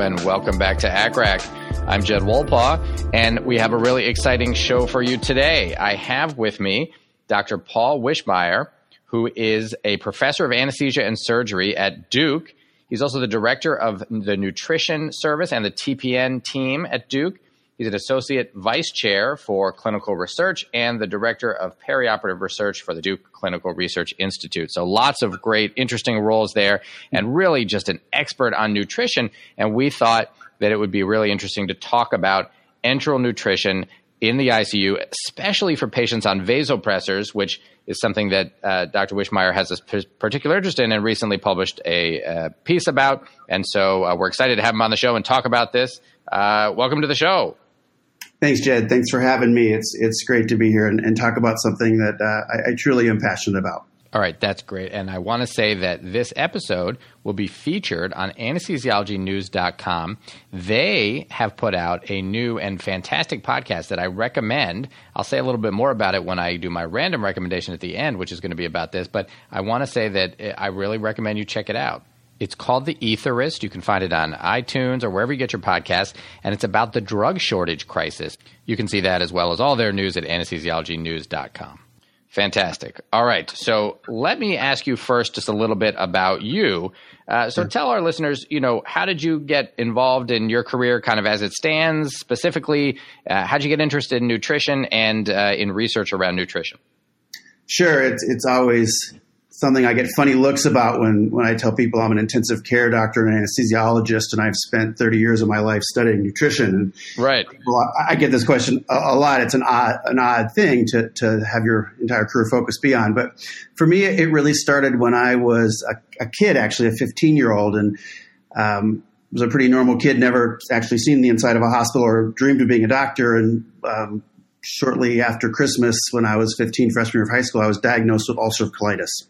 And welcome back to ACCRAC. I'm Jed Wolpaw, and we have a really exciting show for you today. I have with me Dr. Paul Wischmeyer, who is a professor of anesthesia and surgery at Duke. He's also the director of the nutrition service and the TPN team at Duke. He's an associate vice chair for clinical research and the director of perioperative research for the Duke Clinical Research Institute. So lots of great, interesting roles there and really just an expert on nutrition. And we thought that it would be really interesting to talk about enteral nutrition in the ICU, especially for patients on vasopressors, which is something that uh, Dr. Wischmeyer has a particular interest in and recently published a uh, piece about. And so uh, we're excited to have him on the show and talk about this. Uh, welcome to the show. Thanks, Jed. Thanks for having me. It's it's great to be here and, and talk about something that uh, I, I truly am passionate about. All right, that's great. And I want to say that this episode will be featured on anesthesiologynews.com. They have put out a new and fantastic podcast that I recommend. I'll say a little bit more about it when I do my random recommendation at the end, which is going to be about this. But I want to say that I really recommend you check it out. It's called The Etherist. You can find it on iTunes or wherever you get your podcasts, and it's about the drug shortage crisis. You can see that as well as all their news at anesthesiologynews.com. Fantastic. All right. So let me ask you first just a little bit about you. Uh, so tell our listeners, you know, how did you get involved in your career kind of as it stands? Specifically, uh, how did you get interested in nutrition and uh, in research around nutrition? Sure. It's, it's always something I get funny looks about when, when I tell people I'm an intensive care doctor and anesthesiologist, and I've spent 30 years of my life studying nutrition. Right. Well, I get this question a, a, lot. It's an odd, an odd thing to, to have your entire career focus be on. But for me, it really started when I was a, a kid, actually a 15 year old, and um, was a pretty normal kid, never actually seen the inside of a hospital or dreamed of being a doctor. And um, shortly after Christmas, when I was 15, freshman year of high school, I was diagnosed with ulcerative colitis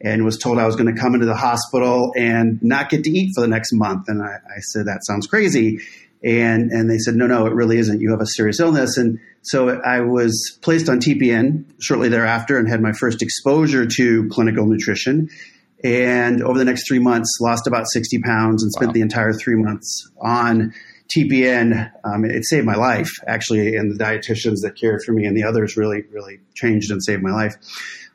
and was told I was going to come into the hospital and not get to eat for the next month. And I, I, said, that sounds crazy. And, and they said, no, no, it really isn't. You have a serious illness. And so I was placed on TPN shortly thereafter and had my first exposure to clinical nutrition. And over the next three months, lost about 60 pounds and spent wow. the entire three months on TPN. Um, it saved my life, actually, and the dietitians that cared for me and the others really, really changed and saved my life.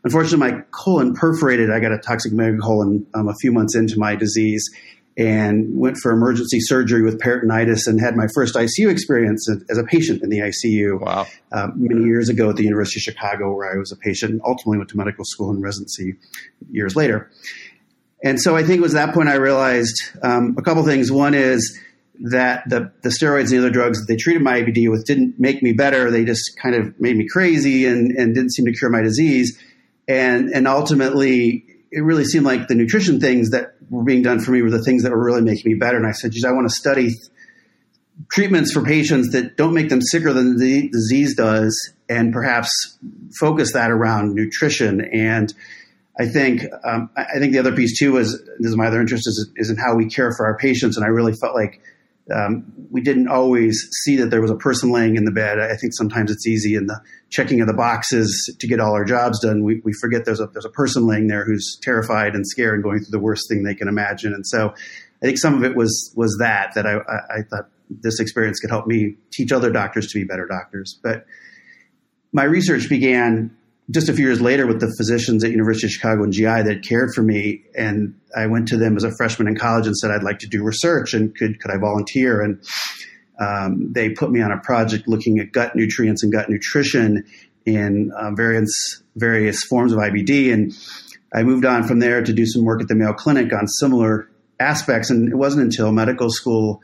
Unfortunately, my colon perforated. I got a toxic megacolon um, a few months into my disease and went for emergency surgery with peritonitis and had my first ICU experience as a patient in the ICU wow. um, many years ago at the University of Chicago, where I was a patient and ultimately went to medical school and residency years later. And so I think it was that point I realized um, a couple things. One is that the, the steroids and the other drugs that they treated my IBD with didn't make me better. They just kind of made me crazy and, and didn't seem to cure my disease and and ultimately it really seemed like the nutrition things that were being done for me were the things that were really making me better. And I said, geez, I want to study th- treatments for patients that don't make them sicker than the disease does, and perhaps focus that around nutrition. And I think um, I think the other piece too is this is my other interest is, is in how we care for our patients. And I really felt like um, we didn't always see that there was a person laying in the bed. I think sometimes it's easy in the checking of the boxes to get all our jobs done. We, we forget there's a there's a person laying there who's terrified and scared and going through the worst thing they can imagine. And so, I think some of it was was that that I, I, I thought this experience could help me teach other doctors to be better doctors. But my research began just a few years later with the physicians at University of Chicago and GI that cared for me, and I went to them as a freshman in college and said I'd like to do research and could could I volunteer? And um, they put me on a project looking at gut nutrients and gut nutrition in uh, various various forms of IBD, and I moved on from there to do some work at the Mayo Clinic on similar aspects. And it wasn't until medical school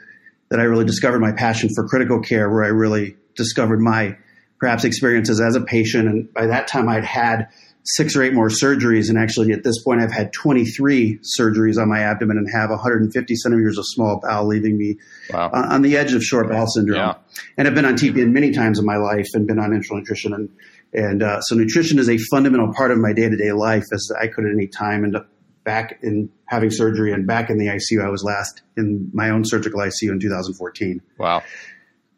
that I really discovered my passion for critical care, where I really discovered my perhaps experiences as a patient. And by that time, I'd had six or eight more surgeries. And actually, at this point, I've had 23 surgeries on my abdomen and have 150 centimeters of small bowel, leaving me wow. on the edge of short bowel syndrome. Yeah. And I've been on TPN many times in my life and been on enteral nutrition. And, and uh, so, nutrition is a fundamental part of my day to day life, as I could at any time end up back in having surgery and back in the ICU. I was last in my own surgical ICU in 2014. Wow.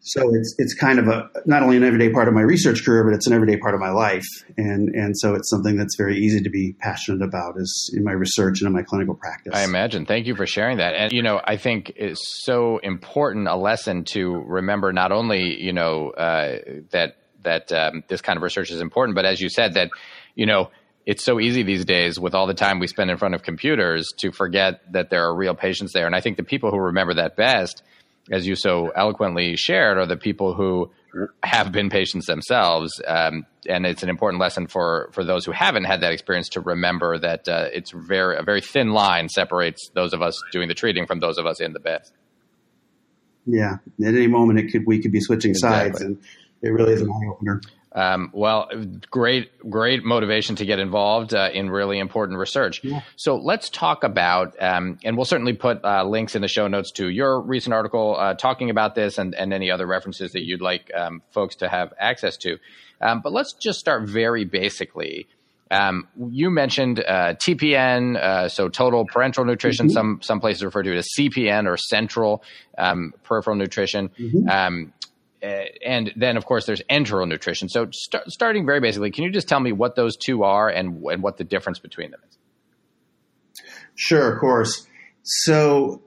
So it's it's kind of a not only an everyday part of my research career, but it's an everyday part of my life, and and so it's something that's very easy to be passionate about is in my research and in my clinical practice. I imagine. Thank you for sharing that, and you know I think it's so important a lesson to remember not only you know uh, that that um, this kind of research is important, but as you said that you know it's so easy these days with all the time we spend in front of computers to forget that there are real patients there, and I think the people who remember that best as you so eloquently shared, are the people who have been patients themselves. Um, and it's an important lesson for, for those who haven't had that experience to remember that uh, it's very a very thin line separates those of us doing the treating from those of us in the bed. Yeah, at any moment it could we could be switching exactly. sides, and it really is an eye opener. Um, well, great, great motivation to get involved uh, in really important research. Yeah. So let's talk about, um, and we'll certainly put uh, links in the show notes to your recent article uh, talking about this and, and any other references that you'd like um, folks to have access to. Um, but let's just start very basically. Um, you mentioned uh, TPN, uh, so total parenteral nutrition. Mm-hmm. Some some places refer to it as CPN or central um, peripheral nutrition. Mm-hmm and then of course there's enteral nutrition. So start, starting very basically, can you just tell me what those two are and and what the difference between them is? Sure, of course. So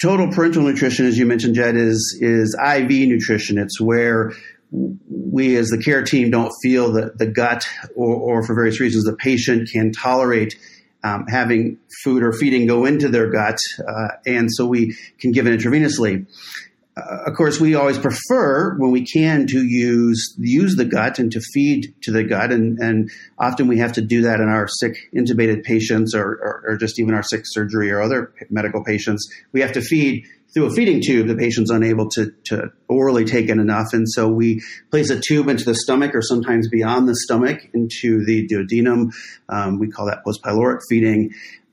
total parenteral nutrition, as you mentioned, Jed, is is IV nutrition. It's where we as the care team don't feel that the gut or, or for various reasons the patient can tolerate um, having food or feeding go into their gut, uh, and so we can give it intravenously. Uh, of course, we always prefer when we can to use use the gut and to feed to the gut, and, and often we have to do that in our sick intubated patients or, or, or, just even our sick surgery or other medical patients. We have to feed through a feeding tube. The patient's unable to, to orally take in enough, and so we place a tube into the stomach or sometimes beyond the stomach into the duodenum. Um, we call that post pyloric feeding,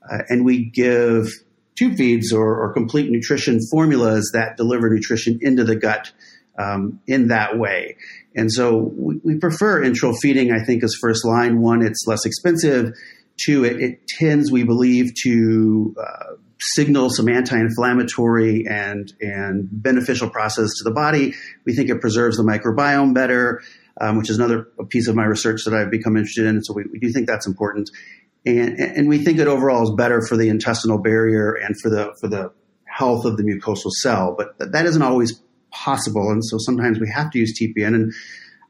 uh, and we give tube feeds or, or, complete nutrition formulas that deliver nutrition into the gut um, in that way. And so we, we, prefer enteral feeding, I think, as first line. One, it's less expensive. Two, it, it tends, we believe, to uh, signal some anti-inflammatory and and beneficial process to the body. We think it preserves the microbiome better, um, which is another piece of my research that I've become interested in. So we, we do think that's important and, and we think it overall is better for the intestinal barrier and for the for the health of the mucosal cell. But that isn't always possible, and so sometimes we have to use TPN. And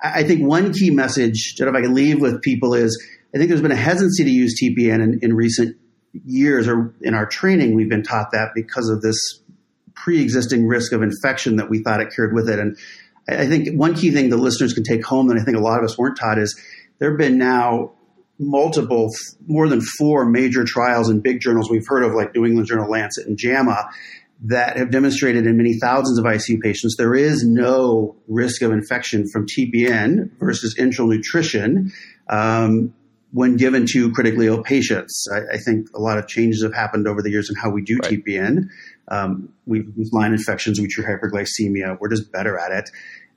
I think one key message that if I can leave with people is I think there's been a hesitancy to use TPN in, in recent years, or in our training, we've been taught that because of this pre-existing risk of infection that we thought it cured with it. And I think one key thing the listeners can take home that I think a lot of us weren't taught is there have been now multiple, more than four major trials in big journals we've heard of, like New England Journal, Lancet, and JAMA, that have demonstrated in many thousands of ICU patients there is no risk of infection from TPN versus enteral nutrition um, when given to critically ill patients. I, I, think a lot of changes have happened over the years in how we do right. TPN. Um, we use line infections, we treat hyperglycemia. We're just better at it.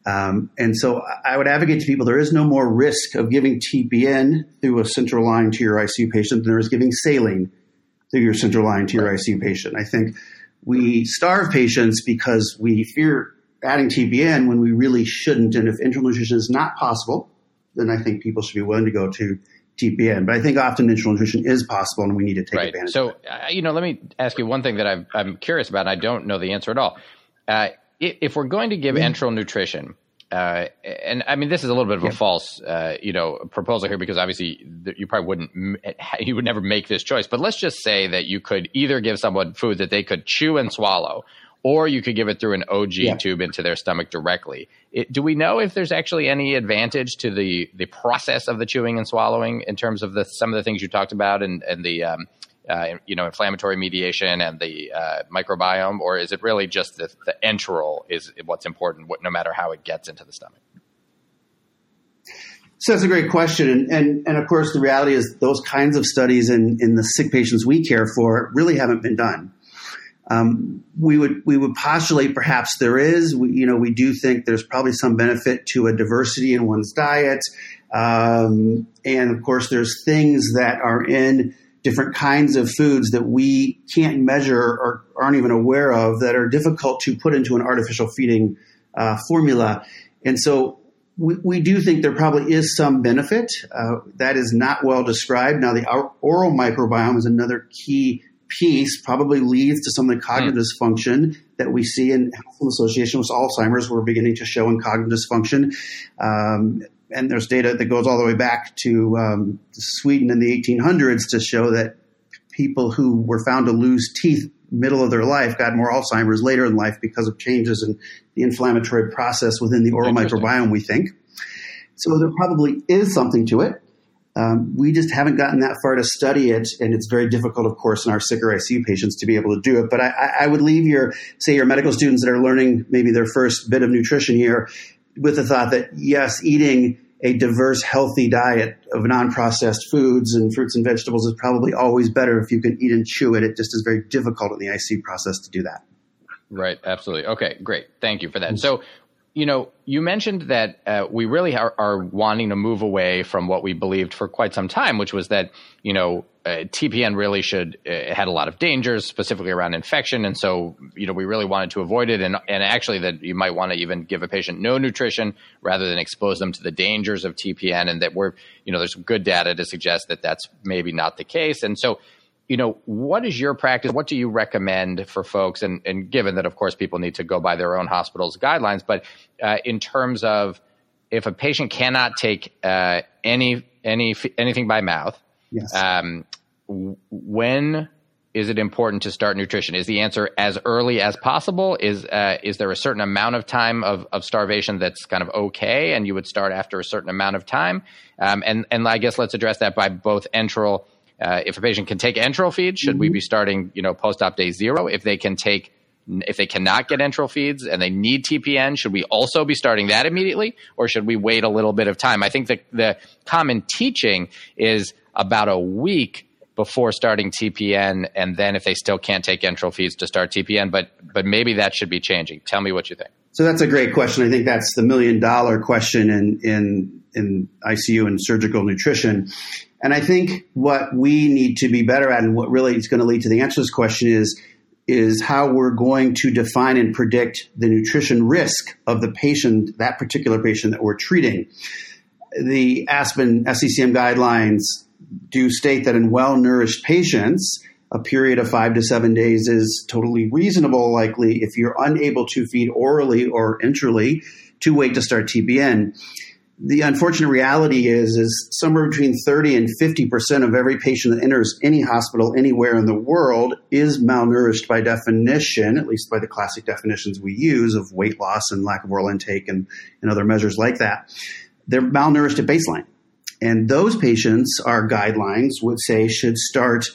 Um, and so I would advocate to people there is no more risk of giving TPN through a central line to your ICU patient than there is giving saline through your central line to your ICU patient. I think we starve patients because we fear adding TPN when we really shouldn't. And if enteral nutrition is not possible, then I think people should be willing to go to TPN. But I think often enteral nutrition is possible, and we need to take right. advantage. So, uh, you know, let me ask you one thing that i am curious about, and I don't know the answer at all. Uh, if we're going to give yeah. enteral nutrition, uh, and I mean, this is a little bit of a false, uh, you know, proposal here because obviously you probably wouldn't, you would never make this choice. But let's just say that you could either give someone food that they could chew and swallow, or you could give it through an OG yeah. tube into their stomach directly. It, do we know if there's actually any advantage to the the process of the chewing and swallowing in terms of the some of the things you talked about and and the um, uh, you know, inflammatory mediation and the uh, microbiome, or is it really just the, the enteral is what's important, what, no matter how it gets into the stomach? So that's a great question. And, and, and of course, the reality is those kinds of studies in, in the sick patients we care for really haven't been done. Um, we would we would postulate perhaps there is. We, you know, we do think there's probably some benefit to a diversity in one's diet, um, and of course, there's things that are in different kinds of foods that we can't measure or aren't even aware of that are difficult to put into an artificial feeding uh, formula. And so we, we do think there probably is some benefit. Uh, that is not well described. Now, the oral microbiome is another key piece, probably leads to some of the cognitive mm. dysfunction that we see in health association with Alzheimer's. We're beginning to show in cognitive dysfunction. Um, and there's data that goes all the way back to um, Sweden in the 1800s to show that people who were found to lose teeth middle of their life got more Alzheimer's later in life because of changes in the inflammatory process within the oral microbiome, we think. So there probably is something to it. Um, we just haven't gotten that far to study it, and it's very difficult, of course, in our sicker ICU patients to be able to do it. But I, I would leave your, say, your medical students that are learning maybe their first bit of nutrition here with the thought that yes, eating a diverse, healthy diet of non-processed foods and fruits and vegetables is probably always better if you can eat and chew it. It just is very difficult in the IC process to do that. Right. Absolutely. Okay. Great. Thank you for that. So, you know, you mentioned that uh, we really are, are, wanting to move away from what we believed for quite some time, which was that you know uh, TPN really should uh, had a lot of dangers, specifically around infection, and so you know we really wanted to avoid it, and and actually that you might want to even give a patient no nutrition rather than expose them to the dangers of TPN, and that we're you know there's good data to suggest that that's maybe not the case, and so you know, what is your practice? What do you recommend for folks? And, and given that, of course, people need to go by their own hospital's guidelines, but uh, in terms of if a patient cannot take uh, any any anything by mouth, yes. um, when is it important to start nutrition? Is the answer as early as possible? Is uh, is there a certain amount of time of, of starvation that's kind of okay, and you would start after a certain amount of time? Um, and and I guess let's address that by both enteral uh, if a patient can take enteral feeds, should mm-hmm. we be starting, you know, post-op day zero? If they can take, if they cannot get enteral feeds and they need TPN, should we also be starting that immediately, or should we wait a little bit of time? I think the the common teaching is about a week before starting TPN, and then if they still can't take enteral feeds, to start TPN. But but maybe that should be changing. Tell me what you think. So that's a great question. I think that's the million dollar question in in in ICU and surgical nutrition. And I think what we need to be better at and what really is going to lead to the answer to this question is is how we're going to define and predict the nutrition risk of the patient, that particular patient that we're treating. The Aspen SCCM guidelines do state that in well nourished patients, a period of five to seven days is totally reasonable, likely if you're unable to feed orally or enterally to wait to start TPN. the unfortunate reality is is somewhere between 30 and 50 percent of every patient that enters any hospital anywhere in the world is malnourished by definition at least by the classic definitions we use of weight loss and lack of oral intake and, and other measures like that they're malnourished at baseline and those patients our guidelines would say should start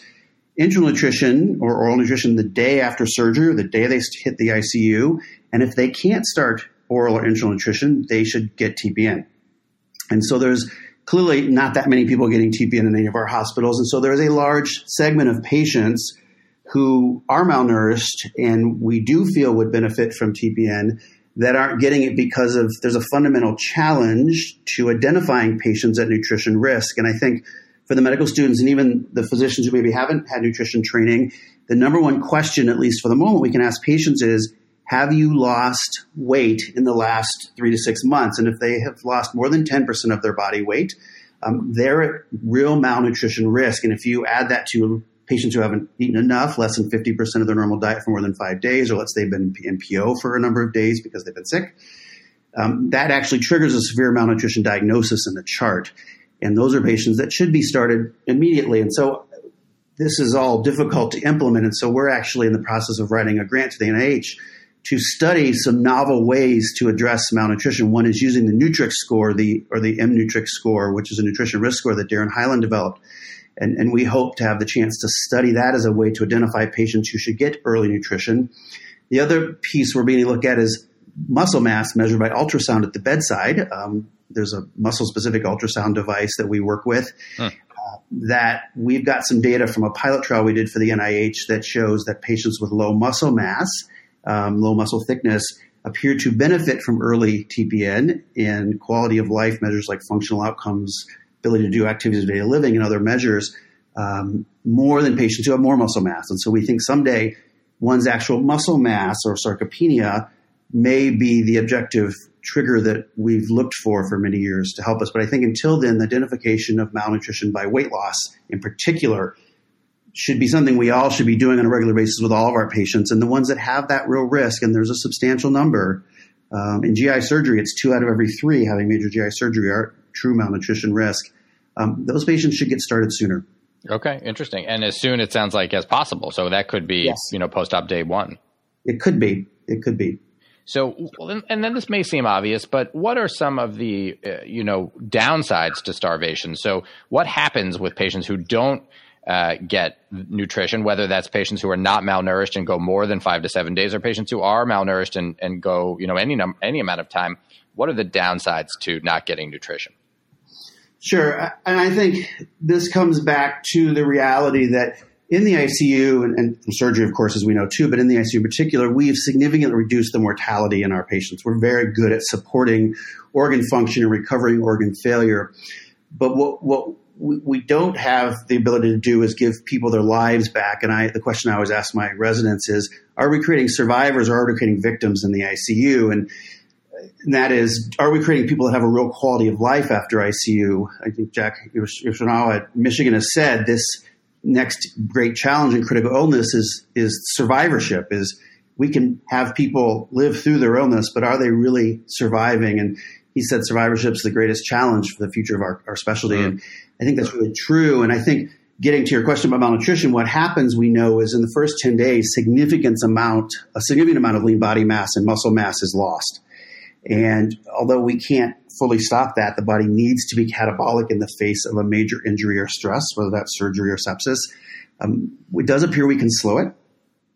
enteral nutrition or oral nutrition the day after surgery or the day they hit the icu and if they can't start oral or enteral nutrition they should get tpn and so there's clearly not that many people getting TPN in any of our hospitals. And so there's a large segment of patients who are malnourished and we do feel would benefit from TPN that aren't getting it because of there's a fundamental challenge to identifying patients at nutrition risk. And I think for the medical students and even the physicians who maybe haven't had nutrition training, the number one question, at least for the moment, we can ask patients is have you lost weight in the last three to six months? And if they have lost more than 10% of their body weight, um, they're at real malnutrition risk. And if you add that to patients who haven't eaten enough, less than 50% of their normal diet for more than five days, or let's say they've been NPO for a number of days because they've been sick, um, that actually triggers a severe malnutrition diagnosis in the chart. And those are patients that should be started immediately. And so this is all difficult to implement. And so we're actually in the process of writing a grant to the NIH to study some novel ways to address malnutrition. One is using the NUTRIC score, the or the mNUTRIC score, which is a nutrition risk score that Daren Heyland developed. And, and we hope to have the chance to study that as a way to identify patients who should get early nutrition. The other piece we're beginning to look at is muscle mass measured by ultrasound at the bedside. Um, there's a muscle specific ultrasound device that we work with. Uh, that we've got some data from a pilot trial we did for the NIH that shows that patients with low muscle mass, um, low muscle thickness, appear to benefit from early TPN in quality of life measures like functional outcomes, ability to do activities of daily living, and other measures um, more than patients who have more muscle mass. And so we think someday one's actual muscle mass or sarcopenia may be the objective trigger that we've looked for for many years to help us. But I think until then, the identification of malnutrition by weight loss in particular should be something we all should be doing on a regular basis with all of our patients. And the ones that have that real risk, and there's a substantial number, um, in GI surgery, it's two out of every three having major GI surgery are true malnutrition risk. Um, those patients should get started sooner. Okay, interesting. And as soon it sounds like as possible. So that could be, yes. you know, post-op day one. It could be. It could be. So, and then this may seem obvious, but what are some of the, uh, you know, downsides to starvation? So, what happens with patients who don't uh, get nutrition, whether that's patients who are not malnourished and go more than five to seven days, or patients who are malnourished and, and go, you know, any num- any amount of time? What are the downsides to not getting nutrition? Sure, and I think this comes back to the reality that in the ICU and, and surgery, of course, as we know too, but in the ICU in particular, we've significantly reduced the mortality in our patients. We're very good at supporting organ function and recovering organ failure. But what, what we, don't have the ability to do is give people their lives back. And I, the question I always ask my residents is, are we creating survivors or are we creating victims in the ICU? And, and that is, are we creating people that have a real quality of life after ICU? I think Jack Iwashyna at Michigan has said this next great challenge in critical illness is is survivorship. Is we can have people live through their illness, but are they really surviving? And he said survivorship is the greatest challenge for the future of our, our specialty. Mm. And I think that's really true. And I think getting to your question about malnutrition, what happens we know is in the first 10 days, significant amount, a significant amount of lean body mass and muscle mass is lost. And although we can't fully stop that, the body needs to be catabolic in the face of a major injury or stress, whether that's surgery or sepsis. Um, it does appear we can slow it.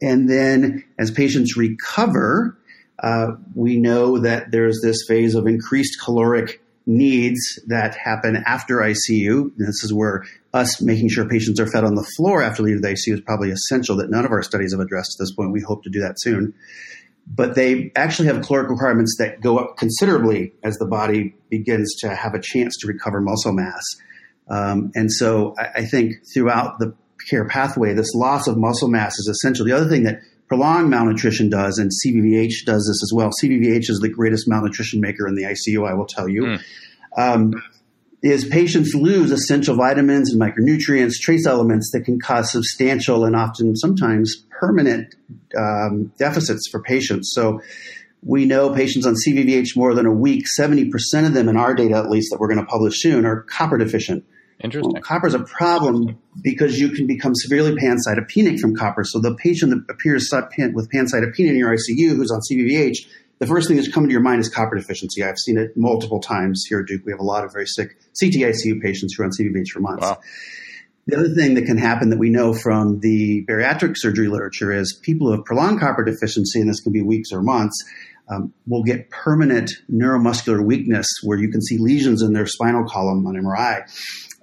And then as patients recover, uh, we know that there's this phase of increased caloric needs that happen after ICU. This is where us making sure patients are fed on the floor after leaving the ICU is probably essential that none of our studies have addressed at this point. We hope to do that soon but they actually have caloric requirements that go up considerably as the body begins to have a chance to recover muscle mass. Um, and so I, I, think throughout the care pathway, this loss of muscle mass is essential. The other thing that prolonged malnutrition does, and CVVH does this as well. CVVH is the greatest malnutrition maker in the ICU, I will tell you. Mm. Um, is patients lose essential vitamins and micronutrients, trace elements that can cause substantial and often sometimes permanent um, deficits for patients. So we know patients on CVVH more than a week, 70% of them in our data, at least that we're going to publish soon, are copper deficient. Interesting. Well, copper is a problem because you can become severely pancytopenic from copper. So the patient that appears with pancytopenia in your ICU who's on CVVH the first thing that's coming to your mind is copper deficiency. I've seen it multiple times here at Duke. We have a lot of very sick CTICU patients who are on CVVH for months. Wow. The other thing that can happen that we know from the bariatric surgery literature is people who have prolonged copper deficiency, and this can be weeks or months, um, will get permanent neuromuscular weakness where you can see lesions in their spinal column on MRI.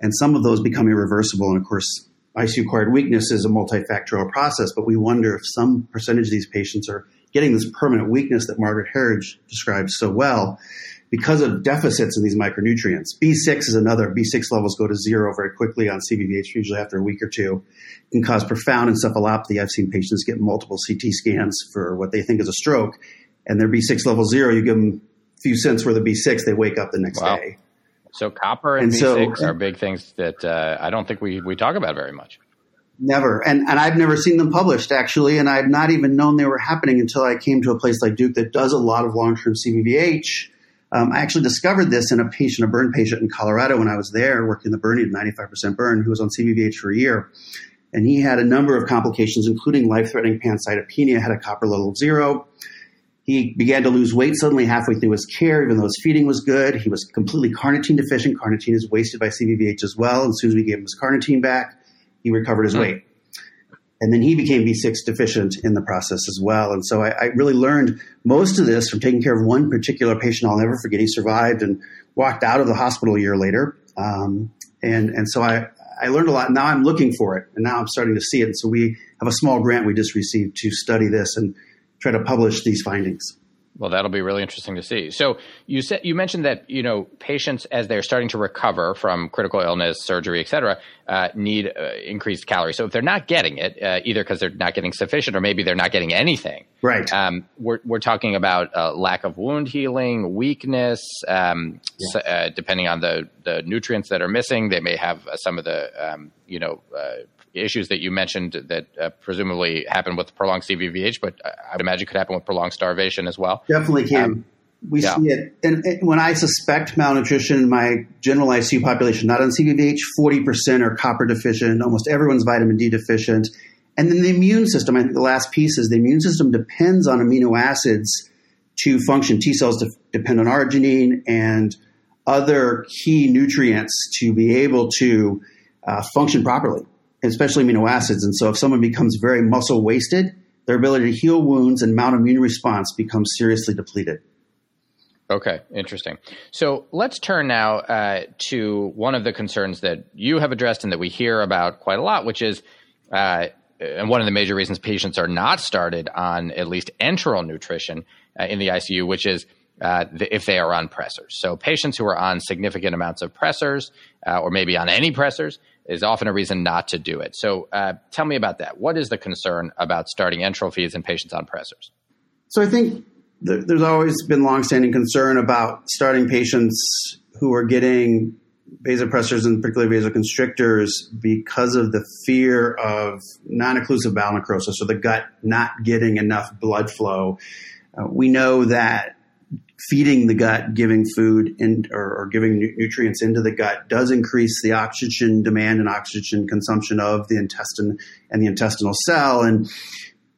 And some of those become irreversible. And of course, ICU acquired weakness is a multifactorial process, but we wonder if some percentage of these patients are getting this permanent weakness that Margaret Herridge describes so well because of deficits in these micronutrients. B6 is another. B6 levels go to zero very quickly on CVVH, usually after a week or two. Can cause profound encephalopathy. I've seen patients get multiple CT scans for what they think is a stroke, and their B6 level zero, you give them a few cents worth of B6, they wake up the next wow. day. So copper and, and B6 so, are big things that uh, I don't think we, we talk about very much. Never. And, and I've never seen them published actually. And I've not even known they were happening until I came to a place like Duke that does a lot of long term CVVH. Um, I actually discovered this in a patient, a burn patient in Colorado when I was there working the burning, 95% burn, who was on CVVH for a year. And he had a number of complications, including life threatening pancytopenia, had a copper level of zero. He began to lose weight suddenly halfway through his care, even though his feeding was good. He was completely carnitine deficient. Carnitine is wasted by CVVH as well. And as soon as we gave him his carnitine back, he recovered his mm. weight. And then he became B6 deficient in the process as well. And so I, I, really learned most of this from taking care of one particular patient I'll never forget. He survived and walked out of the hospital a year later. Um, and, and so I, I learned a lot. Now I'm looking for it, and now I'm starting to see it. And so we have a small grant we just received to study this and try to publish these findings. Well, that'll be really interesting to see. So you said you mentioned that you know patients as they're starting to recover from critical illness, surgery, et cetera, uh, need uh, increased calories. So if they're not getting it, uh, either because they're not getting sufficient or maybe they're not getting anything, right? Um, we're we're talking about uh, lack of wound healing, weakness. Um, yeah. so, uh, depending on the the nutrients that are missing, they may have uh, some of the um, you know issues that you mentioned that uh, presumably happen with prolonged CVVH, but I would imagine could happen with prolonged starvation as well. Definitely can. Um, we yeah. see it. And, and, when I suspect malnutrition in my general ICU population, not on CVVH, 40% are copper deficient. Almost everyone's vitamin D deficient. And then the immune system, I think the last piece is the immune system depends on amino acids to function. T cells de- depend on arginine and other key nutrients to be able to uh, function properly especially amino acids. And so if someone becomes very muscle wasted, their ability to heal wounds and mount immune response becomes seriously depleted. Okay, interesting. So let's turn now uh, to one of the concerns that you have addressed and that we hear about quite a lot, which is, uh, and one of the major reasons patients are not started on at least enteral nutrition uh, in the ICU, which is uh, if they are on pressors. So patients who are on significant amounts of pressors, uh, or maybe on any pressors, is often a reason not to do it. So uh, tell me about that. What is the concern about starting enteral feeds in patients on pressors? So I think th- there's always been longstanding concern about starting patients who are getting vasopressors and particularly vasoconstrictors because of the fear of non-occlusive bowel necrosis or the gut not getting enough blood flow. Uh, we know that feeding the gut, giving food in, or, or giving nu- nutrients into the gut does increase the oxygen demand and oxygen consumption of the intestine and the intestinal cell. And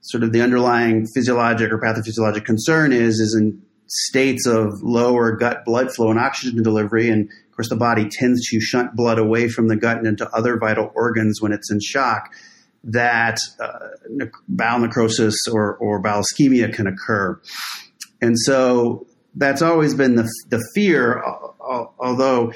sort of the underlying physiologic or pathophysiologic concern is, is in states of lower gut blood flow and oxygen delivery. And of course, the body tends to shunt blood away from the gut and into other vital organs when it's in shock that uh, bowel necrosis or, or bowel ischemia can occur. And so that's always been the, the fear, although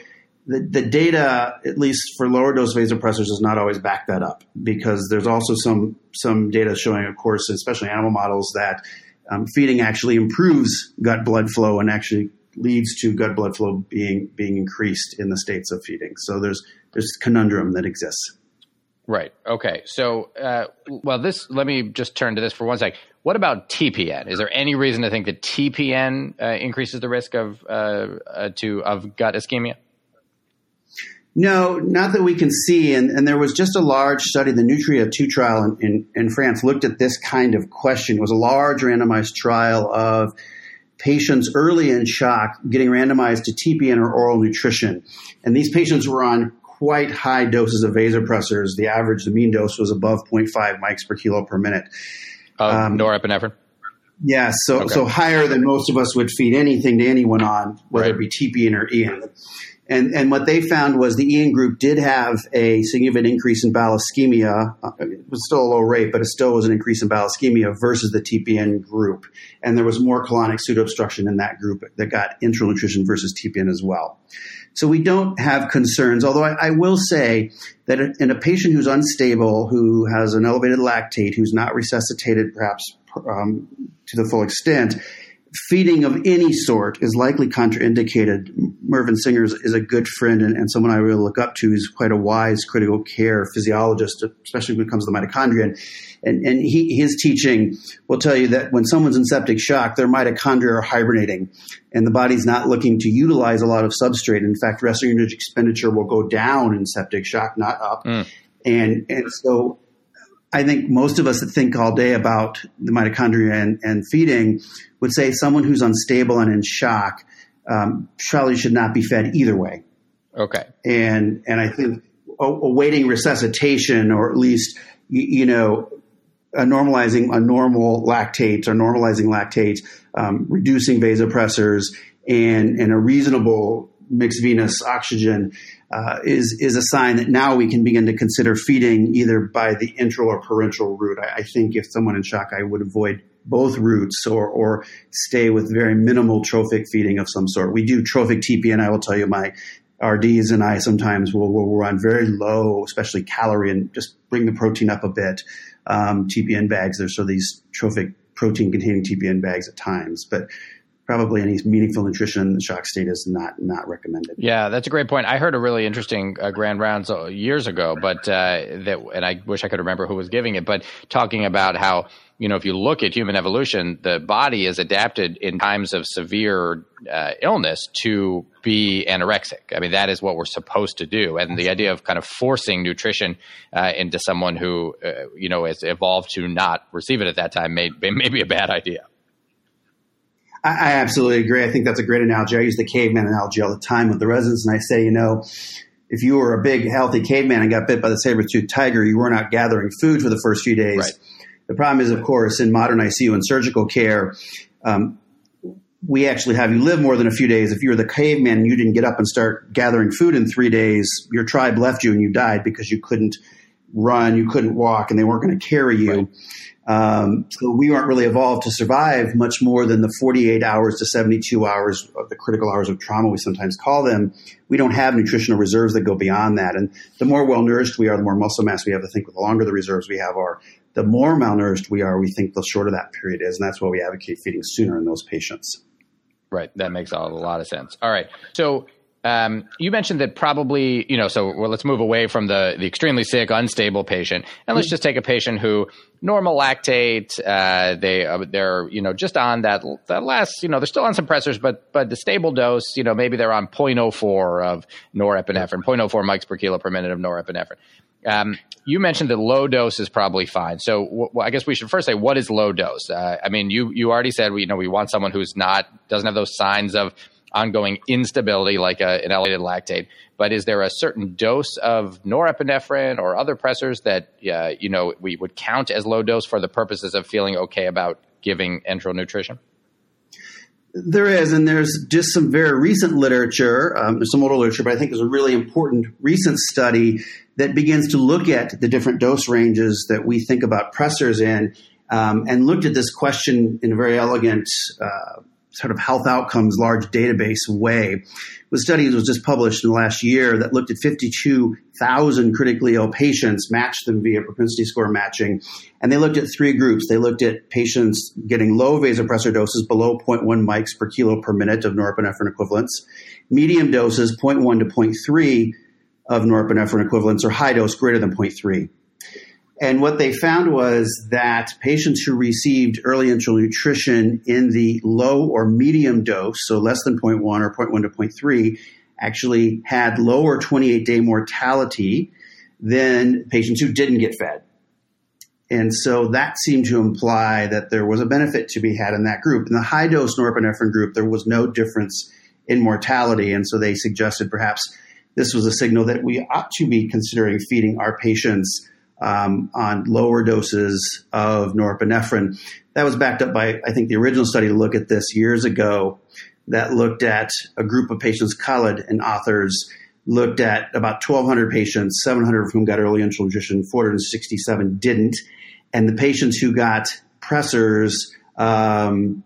the, the data, at least for lower dose vasopressors, does not always back that up because there's also some, some data showing, of course, especially animal models, that um, feeding actually improves gut blood flow and actually leads to gut blood flow being being increased in the states of feeding. So there's there's conundrum that exists. Right. Okay. So, uh, well, this. Let me just turn to this for one sec. What about TPN? Is there any reason to think that TPN uh, increases the risk of uh, uh, to of gut ischemia? No, not that we can see. And, and there was just a large study, the NUTRIREA-2 trial in, in, in France, looked at this kind of question. It was a large randomized trial of patients early in shock getting randomized to TPN or oral nutrition. And these patients were on quite high doses of vasopressors. The average, the mean dose was above 0.5 mics per kilo per minute. Um, norepinephrine? Yes, yeah, so, okay. so higher than most of us would feed anything to anyone on, whether right. it be TPN or EN. And, and what they found was the EN group did have a significant increase in bowel ischemia. It was still a low rate, but it still was an increase in bowel ischemia versus the TPN group. And there was more colonic pseudoobstruction in that group that got enteral nutrition versus TPN as well. So we don't have concerns, although I, I will say that in a patient who's unstable, who has an elevated lactate, who's not resuscitated perhaps um, to the full extent, feeding of any sort is likely contraindicated. Mervyn Singer is a good friend and, and, someone I really look up to. He's quite a wise critical care physiologist, especially when it comes to the mitochondria. And, and he, his teaching will tell you that when someone's in septic shock, their mitochondria are hibernating and the body's not looking to utilize a lot of substrate. In fact, resting energy expenditure will go down in septic shock, not up. Mm. And, and so I think most of us that think all day about the mitochondria and, and feeding would say someone who's unstable and in shock um, probably should not be fed either way. Okay. And and I think awaiting resuscitation or at least you, you know uh, normalizing a normal lactate or normalizing lactate, um, reducing vasopressors, and, and a reasonable mixed venous oxygen uh, is is a sign that now we can begin to consider feeding either by the enteral or parenteral route. I, I think if someone in shock, I would avoid both routes or or stay with very minimal trophic feeding of some sort. We do trophic TPN. I will tell you my RDs and I sometimes will, will run very low, especially calorie, and just bring the protein up a bit. Um, TPN bags, there's so these trophic protein containing TPN bags at times, but probably any meaningful nutrition shock state is not not recommended. Yeah, that's a great point. I heard a really interesting uh, grand rounds uh, years ago, but uh, that and I wish I could remember who was giving it, but talking about how you know if you look at human evolution, the body is adapted in times of severe uh, illness to be anorexic. I mean, that is what we're supposed to do, and the idea of kind of forcing nutrition uh, into someone who uh, you know has evolved to not receive it at that time may may be a bad idea. I, I absolutely agree. I think that's a great analogy. I use the caveman analogy all the time with the residents, and I say, you know, if you were a big, healthy caveman and got bit by the saber-toothed tiger, you were not gathering food for the first few days. Right. The problem is, of course, in modern ICU and surgical care, um, we actually have you live more than a few days. If you were the caveman and you didn't get up and start gathering food in three days, your tribe left you and you died because you couldn't run, you couldn't walk, and they weren't going to carry you. Right. Um, so we aren't really evolved to survive much more than the 48 hours to 72 hours of the critical hours of trauma, we sometimes call them. We don't have nutritional reserves that go beyond that. And the more well nourished we are, the more muscle mass we have. I think the longer the reserves we have are, the more malnourished we are, we think the shorter that period is. And that's why we advocate feeding sooner in those patients. Right. That makes a lot of sense. All right. So um, you mentioned that probably, you know, so well, let's move away from the, the extremely sick, unstable patient, and let's just take a patient who normal lactate, uh, they uh, they're you know just on that that last, you know, they're still on suppressors, but but the stable dose, you know, maybe they're on 0.04 of norepinephrine, 0.04 mics per kilo per minute of norepinephrine. Um, you mentioned that low dose is probably fine. So I guess we should first say what is low dose. Uh, I mean, you you already said we you know we want someone who's not doesn't have those signs of ongoing instability like a, an elevated lactate. But is there a certain dose of norepinephrine or other pressors that uh, you know we would count as low dose for the purposes of feeling okay about giving enteral nutrition? There is, and there's just some very recent literature. Um, some older literature, but I think there's a really important recent study that begins to look at the different dose ranges that we think about pressors in, um, and looked at this question in a very elegant uh, sort of health outcomes large database way. The study was just published in the last year that looked at 52,000 critically ill patients, matched them via propensity score matching, and they looked at three groups. They looked at patients getting low vasopressor doses below 0.1 mics per kilo per minute of norepinephrine equivalents, medium doses 0.1 to 0.3 of norepinephrine equivalents, or high dose greater than 0.3. And what they found was that patients who received early enteral nutrition in the low or medium dose, so less than 0.1 or 0.1 to 0.3, actually had lower 28 day mortality than patients who didn't get fed. And so that seemed to imply that there was a benefit to be had in that group. In the high dose norepinephrine group, there was no difference in mortality. And so they suggested perhaps this was a signal that we ought to be considering feeding our patients um, on lower doses of norepinephrine. That was backed up by, I think, the original study to look at this years ago that looked at a group of patients, Khalid and authors looked at about 1,200 patients, 700 of whom got early enteral nutrition, 467 didn't. And the patients who got pressors, um,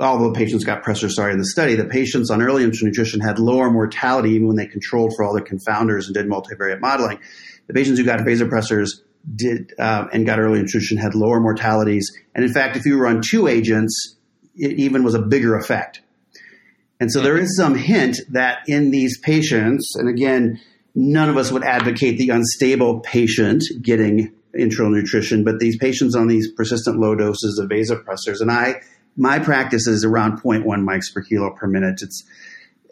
all the patients got pressors, sorry, in the study, the patients on early nutrition had lower mortality even when they controlled for all the confounders and did multivariate modeling. The patients who got vasopressors did uh, and got early nutrition had lower mortalities, and in fact, if you were on two agents, it even was a bigger effect. And so there is some hint that in these patients, and again, none of us would advocate the unstable patient getting enteral nutrition, but these patients on these persistent low doses of vasopressors, and I, my practice is around 0.1 mics per kilo per minute. It's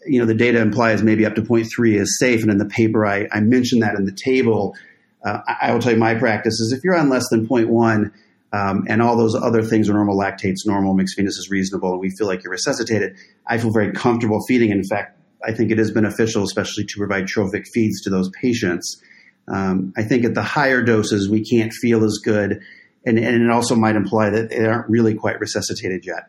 you know, the data implies maybe up to 0.3 is safe. And in the paper, I, I mentioned that in the table. Uh, I, I, will tell you my practice is if you're on less than 0.1 um, and all those other things are normal, lactates normal, mixed venous is reasonable, and we feel like you're resuscitated, I feel very comfortable feeding. In fact, I think it is beneficial, especially to provide trophic feeds to those patients. Um, I think at the higher doses, we can't feel as good. and, and it also might imply that they aren't really quite resuscitated yet.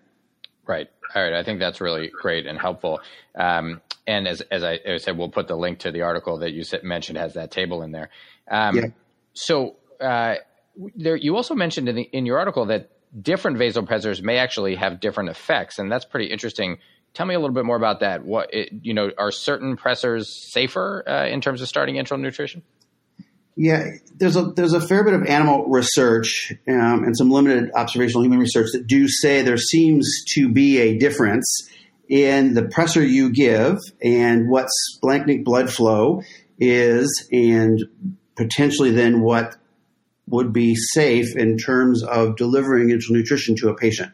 Right. All right. I think that's really great and helpful. Um, and as, as I, as I, said, we'll put the link to the article that you mentioned has that table in there. Um, yeah. So uh, there, you also mentioned in, the, in your article that different vasopressors may actually have different effects, and that's pretty interesting. Tell me a little bit more about that. What it, you know, are certain pressors safer uh, in terms of starting enteral nutrition? Yeah, there's a there's a fair bit of animal research um, and some limited observational human research that do say there seems to be a difference in the pressure you give and what splanchnic blood flow is, and potentially then what would be safe in terms of delivering enteral nutrition to a patient.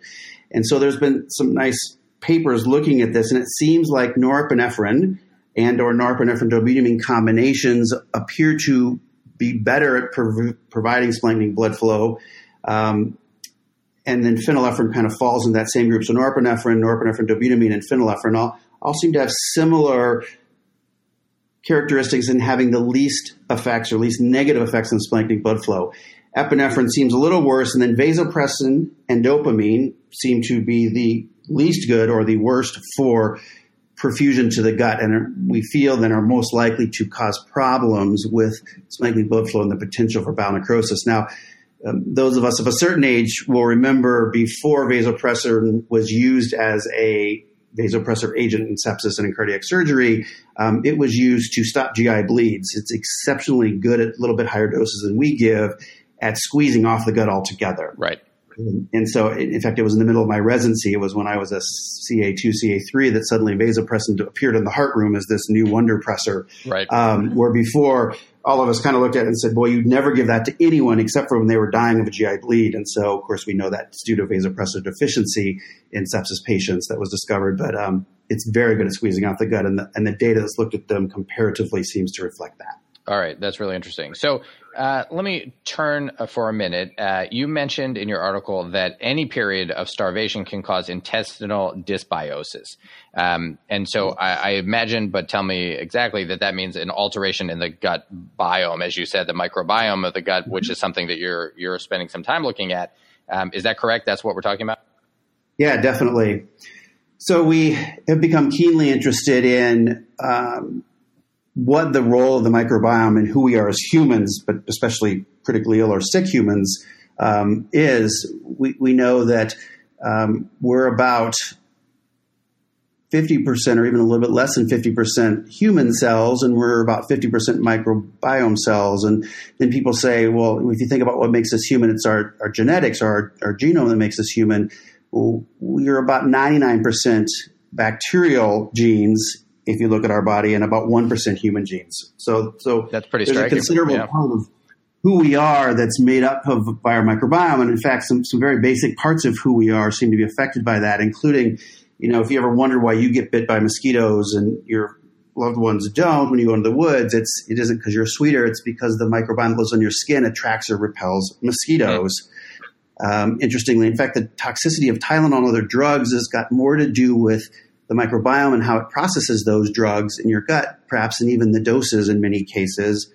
And so there's been some nice papers looking at this, and it seems like norepinephrine and or norepinephrine dobutamine combinations appear to be better at prov- providing splanchnic blood flow. Um, and then phenylephrine kind of falls in that same group. So norepinephrine, norepinephrine dobutamine, and phenylephrine all, all seem to have similar characteristics in having the least effects or least negative effects on splanchnic blood flow. Epinephrine seems a little worse, and then vasopressin and dopamine seem to be the least good or the worst for perfusion to the gut, and we feel then are most likely to cause problems with splanchnic blood flow and the potential for bowel necrosis. Now, um, those of us of a certain age will remember before vasopressin was used as a vasopressor agent in sepsis and in cardiac surgery, um, it was used to stop GI bleeds. It's exceptionally good at a little bit higher doses than we give at squeezing off the gut altogether. Right. And so, in fact, it was in the middle of my residency. It was when I was a CA2, CA3 that suddenly vasopressin appeared in the heart room as this new wonder pressor. Right. Um, where before, all of us kind of looked at it and said, boy, you'd never give that to anyone except for when they were dying of a GI bleed. And so, of course, we know that due to vasopressor deficiency in sepsis patients that was discovered. But um, it's very good at squeezing out the gut. And the, and the data that's looked at them comparatively seems to reflect that. All right, that's really interesting. So uh, let me turn uh, for a minute. Uh, you mentioned in your article that any period of starvation can cause intestinal dysbiosis. Um, and so I, I, imagine, but tell me exactly that that means an alteration in the gut biome, as you said, the microbiome of the gut, which is something that you're you're spending some time looking at. Um, is that correct? That's what we're talking about. Yeah, definitely. So we have become keenly interested in um, what the role of the microbiome and who we are as humans, but especially critically ill or sick humans, um, is. We, we know that um, we're about 50% or even a little bit less than 50% human cells, and we're about 50% microbiome cells. And then people say, well, if you think about what makes us human, it's our, our genetics, our, our genome that makes us human. Well, we're about 99% bacterial genes if you look at our body, and about one percent human genes. So, so that's pretty. There's striking. a considerable yeah. part of who we are that's made up of by our microbiome, and in fact, some some very basic parts of who we are seem to be affected by that, including, you know, if you ever wonder why you get bit by mosquitoes and your loved ones don't when you go into the woods, it's it isn't because you're sweeter, it's because the microbiome that lives on your skin attracts or repels mosquitoes. Mm-hmm. Um, interestingly, in fact, the toxicity of Tylenol and other drugs has got more to do with the microbiome and how it processes those drugs in your gut, perhaps, and even the doses in many cases.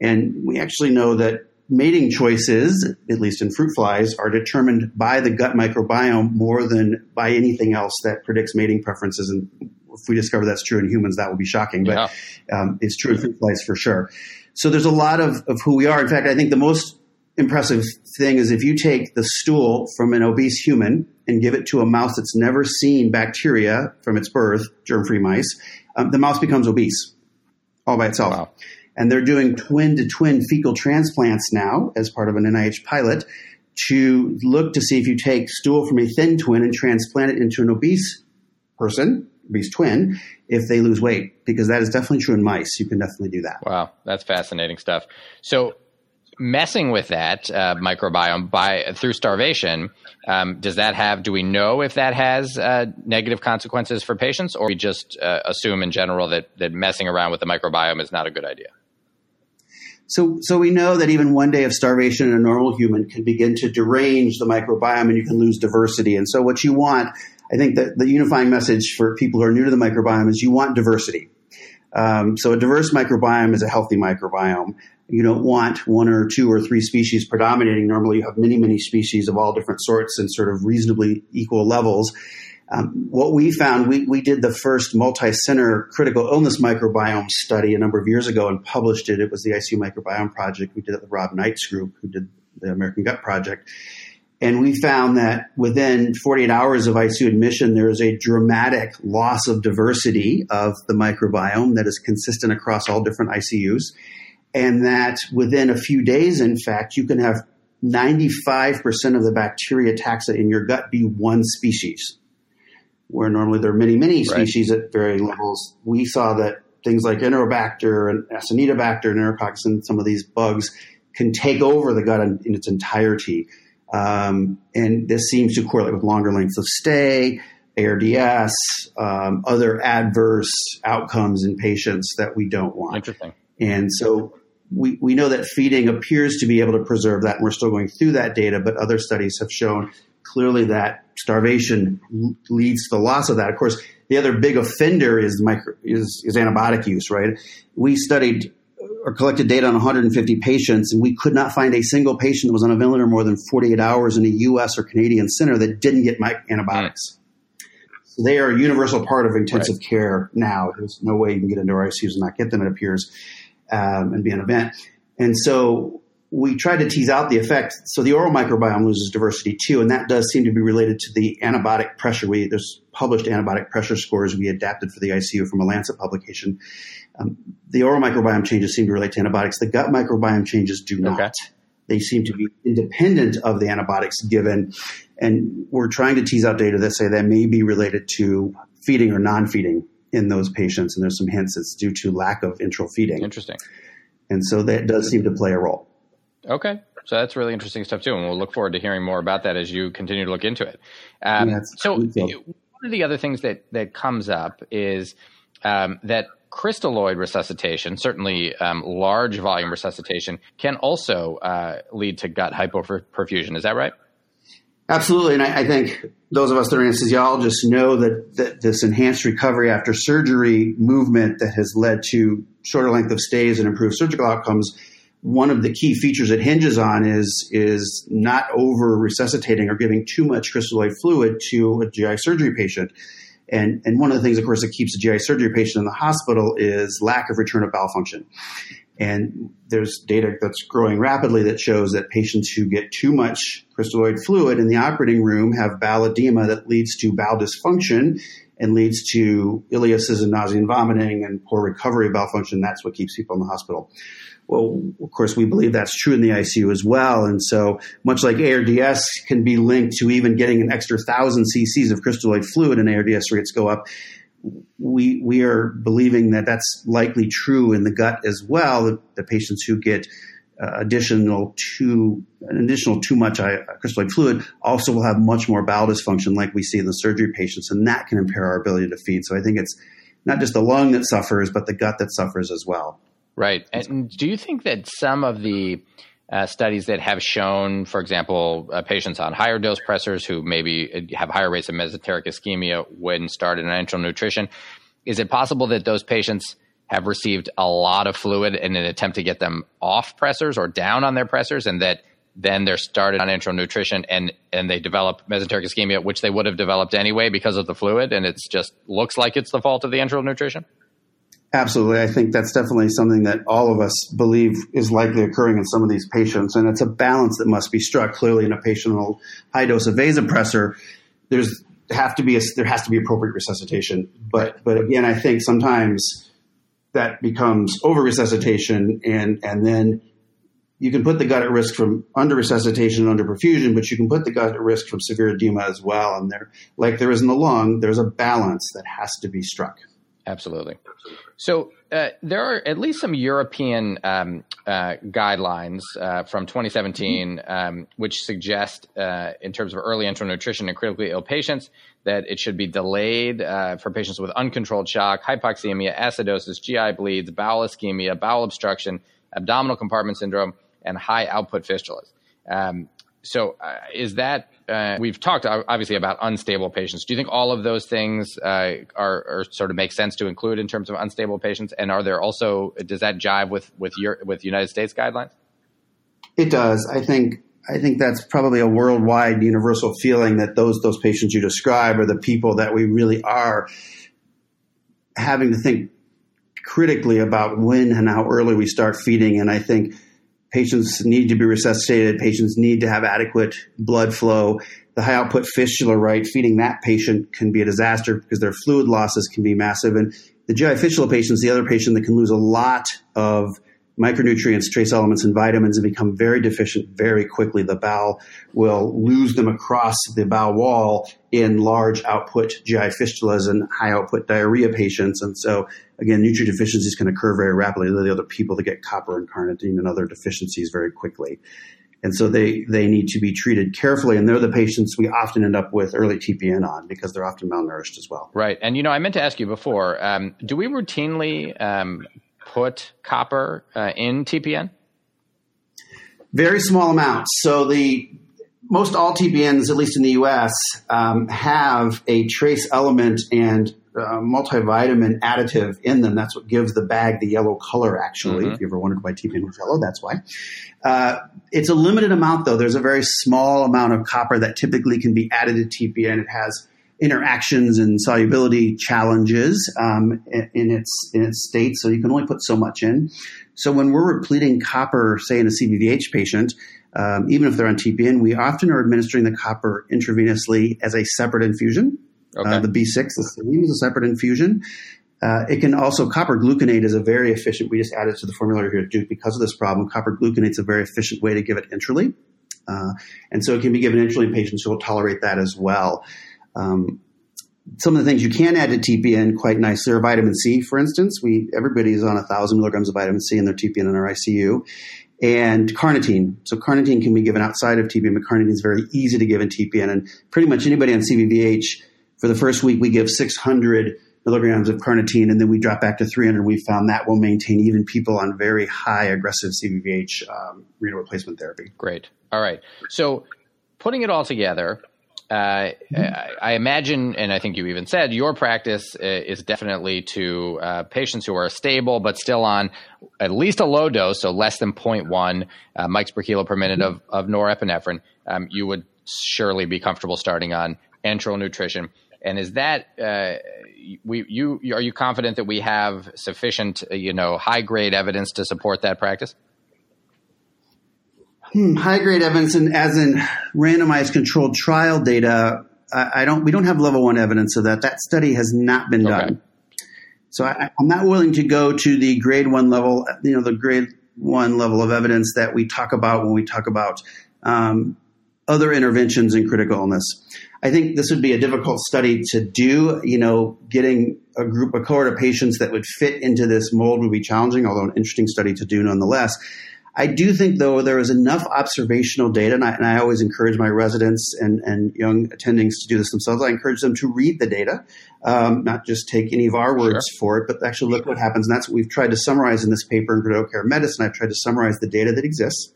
And we actually know that mating choices, at least in fruit flies, are determined by the gut microbiome more than by anything else that predicts mating preferences. And if we discover that's true in humans, that will be shocking, but yeah. um, it's true in fruit flies for sure. So there's a lot of, of who we are. In fact, I think the most impressive thing is if you take the stool from an obese human and give it to a mouse that's never seen bacteria from its birth, germ-free mice, um, the mouse becomes obese all by itself. Wow. And they're doing twin to twin fecal transplants now as part of an NIH pilot to look to see if you take stool from a thin twin and transplant it into an obese person, obese twin, if they lose weight, because that is definitely true in mice. You can definitely do that. Wow, that's fascinating stuff. So messing with that uh, microbiome by through starvation um, does that have do we know if that has uh, negative consequences for patients or we just uh, assume in general that that messing around with the microbiome is not a good idea so, so we know that even one day of starvation in a normal human can begin to derange the microbiome and you can lose diversity. And so what you want, I think that the unifying message for people who are new to the microbiome is you want diversity. Um, so a diverse microbiome is a healthy microbiome. You don't want one or two or three species predominating. Normally, you have many, many species of all different sorts and sort of reasonably equal levels. Um, what we found, we, we did the first multi-center critical illness microbiome study a number of years ago and published it. It was the ICU Microbiome Project. We did it with Rob Knight's group, who did the American Gut Project. And we found that within 48 hours of ICU admission, there is a dramatic loss of diversity of the microbiome that is consistent across all different ICUs. And that within a few days, in fact, you can have 95% of the bacteria taxa in your gut be one species, where normally there are many, many species right. at varying levels. We saw that things like Enterobacter and Acinetobacter and Enterococcus and some of these bugs can take over the gut in, in its entirety. Um, and this seems to correlate with longer lengths of stay, ARDS, um, other adverse outcomes in patients that we don't want. Interesting. And so we, we know that feeding appears to be able to preserve that, and we're still going through that data, but other studies have shown clearly that starvation leads to the loss of that. Of course, the other big offender is micro, is, is antibiotic use, right? We studied or collected data on 150 patients, and we could not find a single patient that was on a ventilator more than 48 hours in a U.S. or Canadian center that didn't get antibiotics. Mm. So they are a universal part of intensive right. care now. There's no way you can get into our ICUs and not get them, it appears, um, and be an event. And so we tried to tease out the effect. So the oral microbiome loses diversity too, and that does seem to be related to the antibiotic pressure. We there's published antibiotic pressure scores we adapted for the ICU from a Lancet publication. Um, the oral microbiome changes seem to relate to antibiotics. The gut microbiome changes do not. Okay. They seem to be independent of the antibiotics given, and we're trying to tease out data that say that may be related to feeding or non-feeding in those patients. And there's some hints it's due to lack of enteral feeding. Interesting. And so that does seem to play a role. Okay. So that's really interesting stuff too, and we'll look forward to hearing more about that as you continue to look into it. Um, yeah, so, one of the other things that that comes up is um, that crystalloid resuscitation, certainly um, large volume resuscitation, can also uh, lead to gut hypoperfusion. Is that right? Absolutely, and I, I, think those of us that are anesthesiologists know that, that this enhanced recovery after surgery movement that has led to shorter length of stays and improved surgical outcomes one of the key features it hinges on is is not over resuscitating or giving too much crystalloid fluid to a GI surgery patient. And, and one of the things, of course, that keeps a GI surgery patient in the hospital is lack of return of bowel function. And there's data that's growing rapidly that shows that patients who get too much crystalloid fluid in the operating room have bowel edema that leads to bowel dysfunction and leads to ileosis and nausea and vomiting and poor recovery of bowel function. That's what keeps people in the hospital. Well, of course, we believe that's true in the ICU as well. And so, much like ARDS can be linked to even getting an extra thousand cc's of crystalloid fluid and ARDS rates go up, we we are believing that that's likely true in the gut as well. The, patients who get uh, additional too an additional too much uh, crystalloid fluid also will have much more bowel dysfunction, like we see in the surgery patients, and that can impair our ability to feed. So I think it's not just the lung that suffers, but the gut that suffers as well. Right. And do you think that some of the uh, studies that have shown, for example, uh, patients on higher dose pressors who maybe have higher rates of mesenteric ischemia when started on enteral nutrition, is it possible that those patients have received a lot of fluid in an attempt to get them off pressors or down on their pressors, and that then they're started on enteral nutrition and and they develop mesenteric ischemia, which they would have developed anyway because of the fluid, and it just looks like it's the fault of the enteral nutrition? Absolutely. I think that's definitely something that all of us believe is likely occurring in some of these patients. And it's a balance that must be struck. Clearly, in a patient on high dose of vasopressor, there's have to be a, there has to be appropriate resuscitation. But but again, I think sometimes that becomes over resuscitation and and then you can put the gut at risk from under resuscitation and under perfusion, but you can put the gut at risk from severe edema as well. And there, like there is in the lung, there's a balance that has to be struck. Absolutely. So uh, there are at least some European um, uh, guidelines uh, from 2017 um, which suggest, uh, in terms of early enteral nutrition in critically ill patients, that it should be delayed uh, for patients with uncontrolled shock, hypoxemia, acidosis, GI bleeds, bowel ischemia, bowel obstruction, abdominal compartment syndrome, and high output fistulas. Um, so uh, is that uh, we've talked obviously about unstable patients. Do you think all of those things uh, are, are, sort of make sense to include in terms of unstable patients? And are there also does that jive with with your with United States guidelines? It does. I think I think that's probably a worldwide universal feeling that those those patients you describe are the people that we really are having to think critically about when and how early we start feeding. And I think patients need to be resuscitated. Patients need to have adequate blood flow. The high output fistula, right? Feeding that patient can be a disaster because their fluid losses can be massive. And the GI fistula patients, the other patient that can lose a lot of micronutrients, trace elements, and vitamins and become very deficient very quickly. The bowel will lose them across the bowel wall in large output GI fistulas and high output diarrhea patients. And so, again, nutrient deficiencies can occur very rapidly. They're the other people that get copper and carnitine and other deficiencies very quickly. And so they, they need to be treated carefully. And they're the patients we often end up with early TPN on because they're often malnourished as well. Right. And, you know, I meant to ask you before um, do we routinely um, put copper uh, in TPN? Very small amounts. So the most all TPNs, at least in the U.S., um, have a trace element and uh, multivitamin additive in them. That's what gives the bag the yellow color. Actually, mm-hmm. if you ever wondered why TPN was yellow, that's why. Uh, it's a limited amount, though. There's a very small amount of copper that typically can be added to TPN. It has interactions and solubility challenges um, in its in its state. So you can only put so much in. So when we're repleting copper, say in a CVVH patient, um, even if they're on TPN, we often are administering the copper intravenously as a separate infusion. Uh, okay. Uh, the B6, the same as a separate infusion. Uh, it can also copper gluconate is a very efficient. We just added to the formulary here at Duke because of this problem. Copper gluconate is a very efficient way to give it enterally, uh, and so it can be given enterally in patients who will tolerate that as well. Um, some of the things you can add to TPN quite nicely are vitamin C, for instance. We everybody is on thousand milligrams of vitamin C in their TPN in our ICU, and carnitine. So carnitine can be given outside of TPN, but carnitine is very easy to give in TPN, and pretty much anybody on CVVH for the first week we give 600 milligrams of carnitine, and then we drop back to 300. We found that will maintain even people on very high aggressive CVVH um, renal replacement therapy. Great. All right. So putting it all together uh, I imagine, and I think you even said, your practice uh, is definitely to uh, patients who are stable but still on at least a low dose, so less than 0.1 uh, mics per kilo per minute of, of norepinephrine. Um, you would surely be comfortable starting on enteral nutrition. And is that uh, we you are you confident that we have sufficient you know high grade evidence to support that practice? Hmm, high grade evidence, and as in randomized controlled trial data, I, I, don't. We don't have level one evidence of that. That study has not been okay. done. So I, am not willing to go to the grade one level. You know, the grade one level of evidence that we talk about when we talk about um, other interventions in critical illness. I think this would be a difficult study to do. You know, getting a group, a cohort of patients that would fit into this mold would be challenging, although an interesting study to do nonetheless. I do think, though, there is enough observational data, and I, and I always encourage my residents and, and, young attendings to do this themselves. I encourage them to read the data, um, not just take any of our words sure. for it, but actually look what happens. And that's what we've tried to summarize in this paper in critical care medicine. I've tried to summarize the data that exists.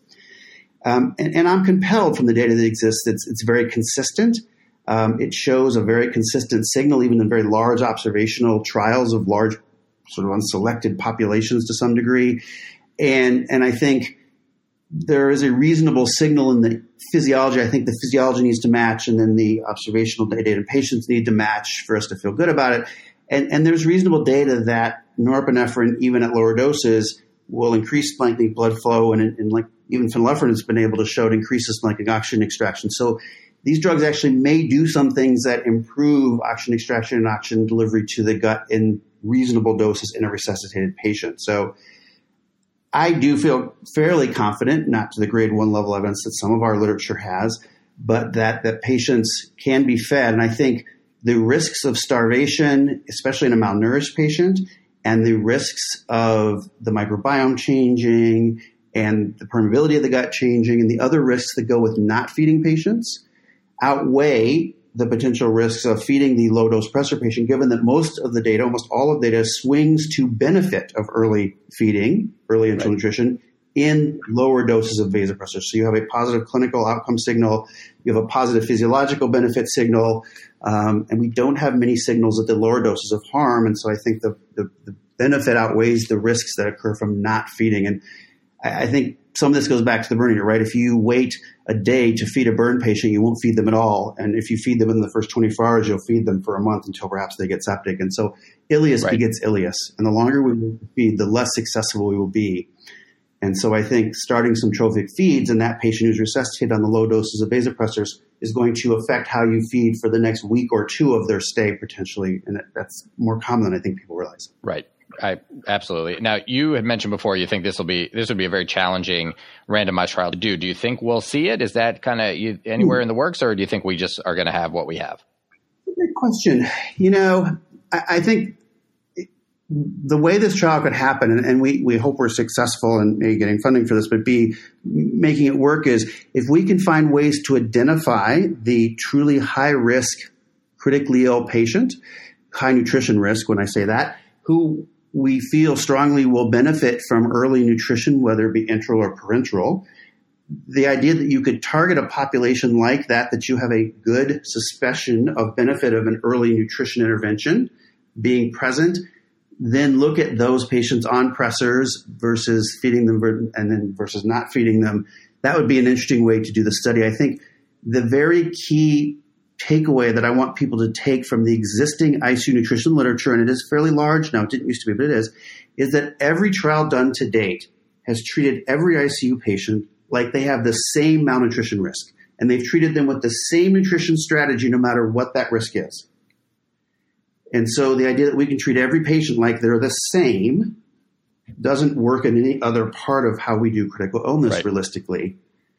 Um, and, and, I'm compelled from the data that exists. It's, it's very consistent. Um, it shows a very consistent signal, even in very large observational trials of large, sort of unselected populations to some degree and and I think there is a reasonable signal in the physiology. I think the physiology needs to match, and then the observational data and patients need to match for us to feel good about it. And, and there's reasonable data that norepinephrine, even at lower doses, will increase splanchnic blood flow, and, and like even phenylephrine has been able to show it increases splanchnic oxygen extraction. So these drugs actually may do some things that improve oxygen extraction and oxygen delivery to the gut in reasonable doses in a resuscitated patient. So I do feel fairly confident, not to the grade one level evidence that some of our literature has, but that, that patients can be fed. And I think the risks of starvation, especially in a malnourished patient, and the risks of the microbiome changing and the permeability of the gut changing and the other risks that go with not feeding patients outweigh the potential risks of feeding the low dose pressor patient, given that most of the data, almost all of the data, swings to benefit of early feeding, early enteral right. nutrition, in lower doses of vasopressor. So you have a positive clinical outcome signal, you have a positive physiological benefit signal, um, and we don't have many signals at the lower doses of harm. And so I think the, the, the benefit outweighs the risks that occur from not feeding. And I, I think some of this goes back to the burning, right? If you wait a day to feed a burn patient, you won't feed them at all. And if you feed them in the first 24 hours, you'll feed them for a month until perhaps they get septic. And so ileus right. begets ileus. And the longer we feed, the less successful we will be. And so I think starting some trophic feeds in that patient who's resuscitated on the low doses of vasopressors is going to affect how you feed for the next week or two of their stay potentially. And that's more common than I think people realize. Right. I absolutely. Now you had mentioned before you think this will be this would be a very challenging randomized trial to do. Do you think we'll see it? Is that kind of anywhere in the works, or do you think we just are going to have what we have? Good question. You know, I, I think the way this trial could happen, and, and, we, we hope we're successful in A, getting funding for this, but B, making it work is if we can find ways to identify the truly high risk, critically ill patient, high nutrition risk when I say that, who we feel strongly will benefit from early nutrition, whether it be enteral or parenteral. The idea that you could target a population like that, that you have a good suspicion of benefit of an early nutrition intervention being present, then look at those patients on pressors versus feeding them and then versus not feeding them. That would be an interesting way to do the study. I think the very key takeaway that I want people to take from the existing ICU nutrition literature, and it is fairly large now, it didn't used to be, but it is, is that every trial done to date has treated every ICU patient like they have the same malnutrition risk. And they've treated them with the same nutrition strategy no matter what that risk is. And so the idea that we can treat every patient like they're the same doesn't work in any other part of how we do critical illness right. realistically.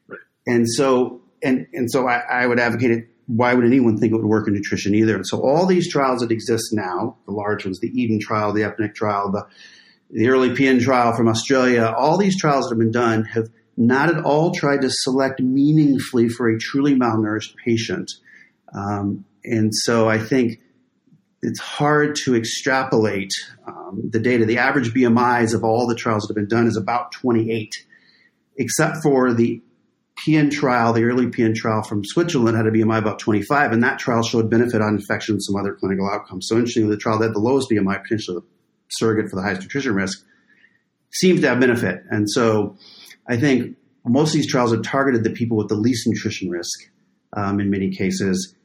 Right. And so and and so I, I would advocate it why would anyone think it would work in nutrition either? And so all these trials that exist now, the large ones, the Eden trial, the EPaNIC trial, the, the early PN trial from Australia, all these trials that have been done have not at all tried to select meaningfully for a truly malnourished patient. Um, and so I think it's hard to extrapolate um, the data. The average BMIs of all the trials that have been done is about 28, except for the PN trial, the early PN trial from Switzerland had a BMI about 25, and that trial showed benefit on infection and some other clinical outcomes. So interestingly, the trial that had the lowest BMI, potentially the surrogate for the highest nutrition risk, seems to have benefit. And so I think most of these trials have targeted the people with the least nutrition risk um, in many cases.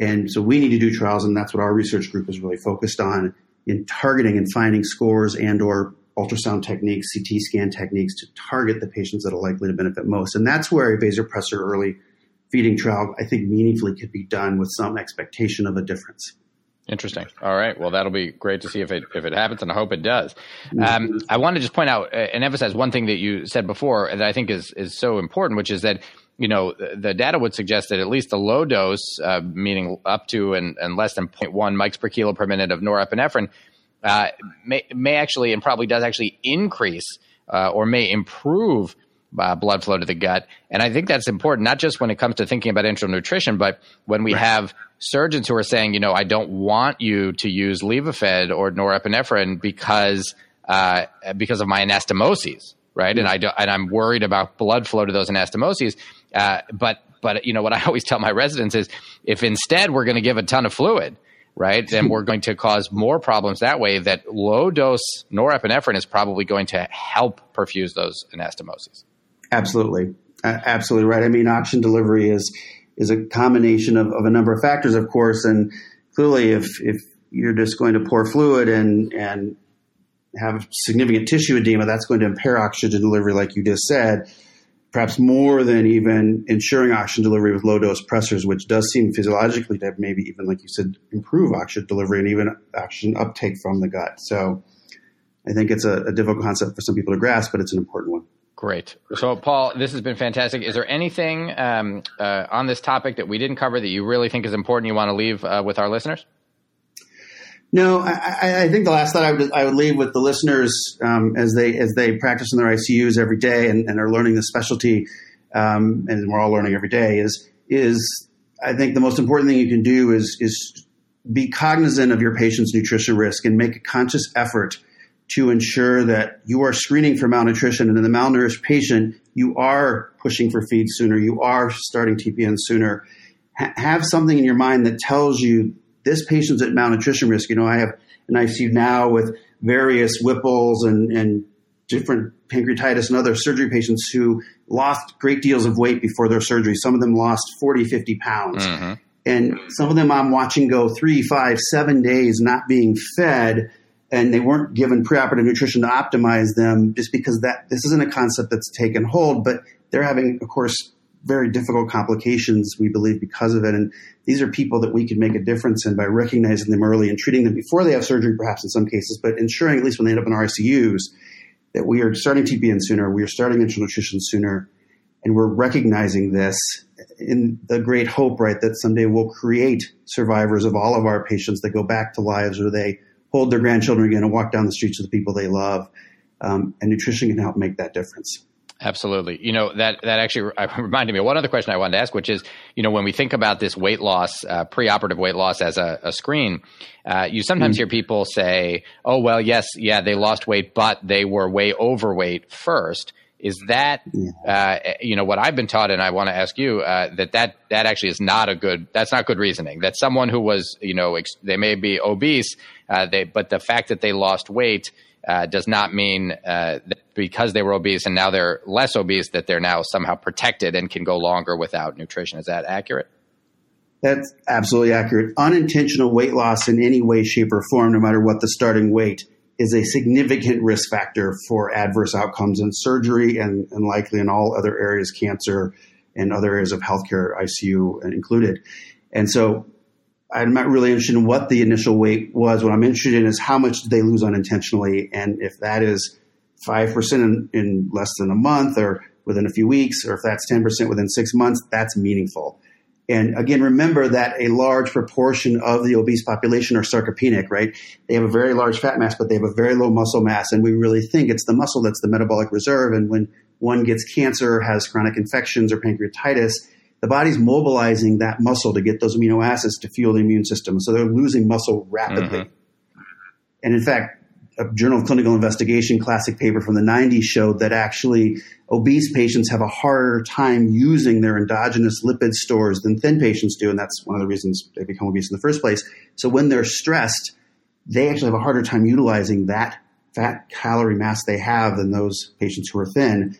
And so we need to do trials, and that's what our research group is really focused on in targeting and finding scores and or ultrasound techniques, CT scan techniques to target the patients that are likely to benefit most. And that's where a vasopressor early feeding trial, I think, meaningfully could be done with some expectation of a difference. Interesting. All right. Well, that'll be great to see if it if it happens, and I hope it does. Mm-hmm. Um, I want to just point out uh, and emphasize one thing that you said before that I think is is so important, which is that you know the, the data would suggest that at least the low dose, uh, meaning up to and, and less than 0.1 mics per kilo per minute of norepinephrine, uh, may, may actually and probably does actually increase uh, or may improve uh, blood flow to the gut. And I think that's important, not just when it comes to thinking about enteral nutrition, but when we right. have surgeons who are saying, you know, I don't want you to use Levophed or norepinephrine because uh, because of my anastomoses, right? And I do, and I'm worried about blood flow to those anastomoses. Uh, but but you know what I always tell my residents is, if instead we're going to give a ton of fluid, right? Then we're going to cause more problems that way. That low dose norepinephrine is probably going to help perfuse those anastomoses. Absolutely, uh, absolutely right. I mean, oxygen delivery is is a combination of, of a number of factors, of course, and clearly, if if you're just going to pour fluid and and have significant tissue edema, that's going to impair oxygen delivery, like you just said perhaps more than even ensuring oxygen delivery with low dose pressors, which does seem physiologically to maybe even, like you said, improve oxygen delivery and even oxygen uptake from the gut. So I think it's a, a difficult concept for some people to grasp, but it's an important one. Great. So, Paul, this has been fantastic. Is there anything um, uh, on this topic that we didn't cover that you really think is important you want to leave uh, with our listeners? No, I, I, think the last thought I would, I would leave with the listeners um, as they as they practice in their ICUs every day and, and are learning the specialty, um, and we're all learning every day is is I think the most important thing you can do is is be cognizant of your patient's nutrition risk and make a conscious effort to ensure that you are screening for malnutrition and in the malnourished patient, you are pushing for feed sooner, you are starting TPN sooner. H- have something in your mind that tells you this patient's at malnutrition risk. You know, I have an ICU now with various Whipples and, and different pancreatitis and other surgery patients who lost great deals of weight before their surgery. Some of them lost 40, 50 pounds. Mm-hmm. And some of them I'm watching go three, five, seven days not being fed and they weren't given preoperative nutrition to optimize them just because that this isn't a concept that's taken hold, but they're having, of course, very difficult complications, we believe, because of it. And these are people that we can make a difference in by recognizing them early and treating them before they have surgery, perhaps in some cases, but ensuring at least when they end up in our ICUs that we are starting TPN sooner, we are starting enteral nutrition sooner, and we're recognizing this in the great hope, right, that someday we'll create survivors of all of our patients that go back to lives where they hold their grandchildren again and walk down the streets of the people they love. Um, and nutrition can help make that difference. Absolutely. You know, that, that actually reminded me of one other question I wanted to ask, which is, you know, when we think about this weight loss, uh, preoperative weight loss as a, a screen, uh, you sometimes mm-hmm. hear people say, oh, well, yes, yeah, they lost weight, but they were way overweight first. Is that, uh, you know, what I've been taught, and I want to ask you uh, that that that actually is not a good. That's not good reasoning. That someone who was, you know, ex- they may be obese, uh, they, but the fact that they lost weight uh, does not mean uh, that because they were obese and now they're less obese that they're now somehow protected and can go longer without nutrition. Is that accurate? That's absolutely accurate. Unintentional weight loss in any way, shape, or form, no matter what the starting weight, is a significant risk factor for adverse outcomes in surgery and, and likely in all other areas, cancer and other areas of healthcare, ICU included. And so I'm not really interested in what the initial weight was. What I'm interested in is how much did they lose unintentionally, and if that is five percent in, less than a month, or within a few weeks, or if that's ten percent within six months, that's meaningful. And again, remember that a large proportion of the obese population are sarcopenic, right? They have a very large fat mass, but they have a very low muscle mass. And we really think it's the muscle that's the metabolic reserve. And when one gets cancer, has chronic infections or pancreatitis, the body's mobilizing that muscle to get those amino acids to fuel the immune system. So they're losing muscle rapidly. Mm-hmm. And in fact, a Journal of Clinical Investigation classic paper from the 90s showed that actually obese patients have a harder time using their endogenous lipid stores than thin patients do. And that's one of the reasons they become obese in the first place. So when they're stressed, they actually have a harder time utilizing that fat calorie mass they have than those patients who are thin.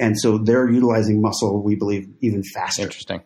And so they're utilizing muscle, we believe, even faster. Interesting.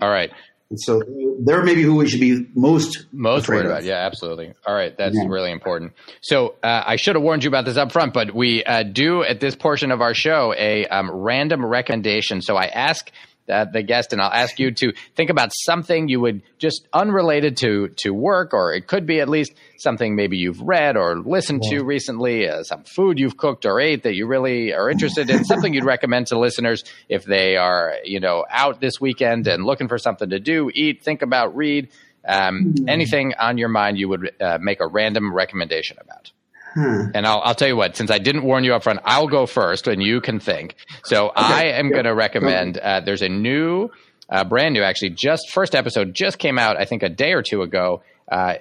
All right. And so they're maybe who we should be most most worried about. Yeah, absolutely. All right, that's yeah. really important. So uh, I should have warned you about this up front, but we uh, do at this portion of our show a um, random recommendation. So I ask uh, the guest, and I'll ask you to think about something you would just unrelated to to work, or it could be at least something maybe you've read or listened yeah. to recently, uh, some food you've cooked or ate that you really are interested in, something you'd recommend to listeners if they are you know out this weekend and looking for something to do, eat, think about, read. Um, mm-hmm. Anything on your mind you would uh, make a random recommendation about? Hmm. And I'll, I'll tell you what, since I didn't warn you up front, I'll go first and you can think. So okay. I am going to recommend, uh, there's a new, uh, brand new, actually, just first episode just came out, I think a day or two ago, uh,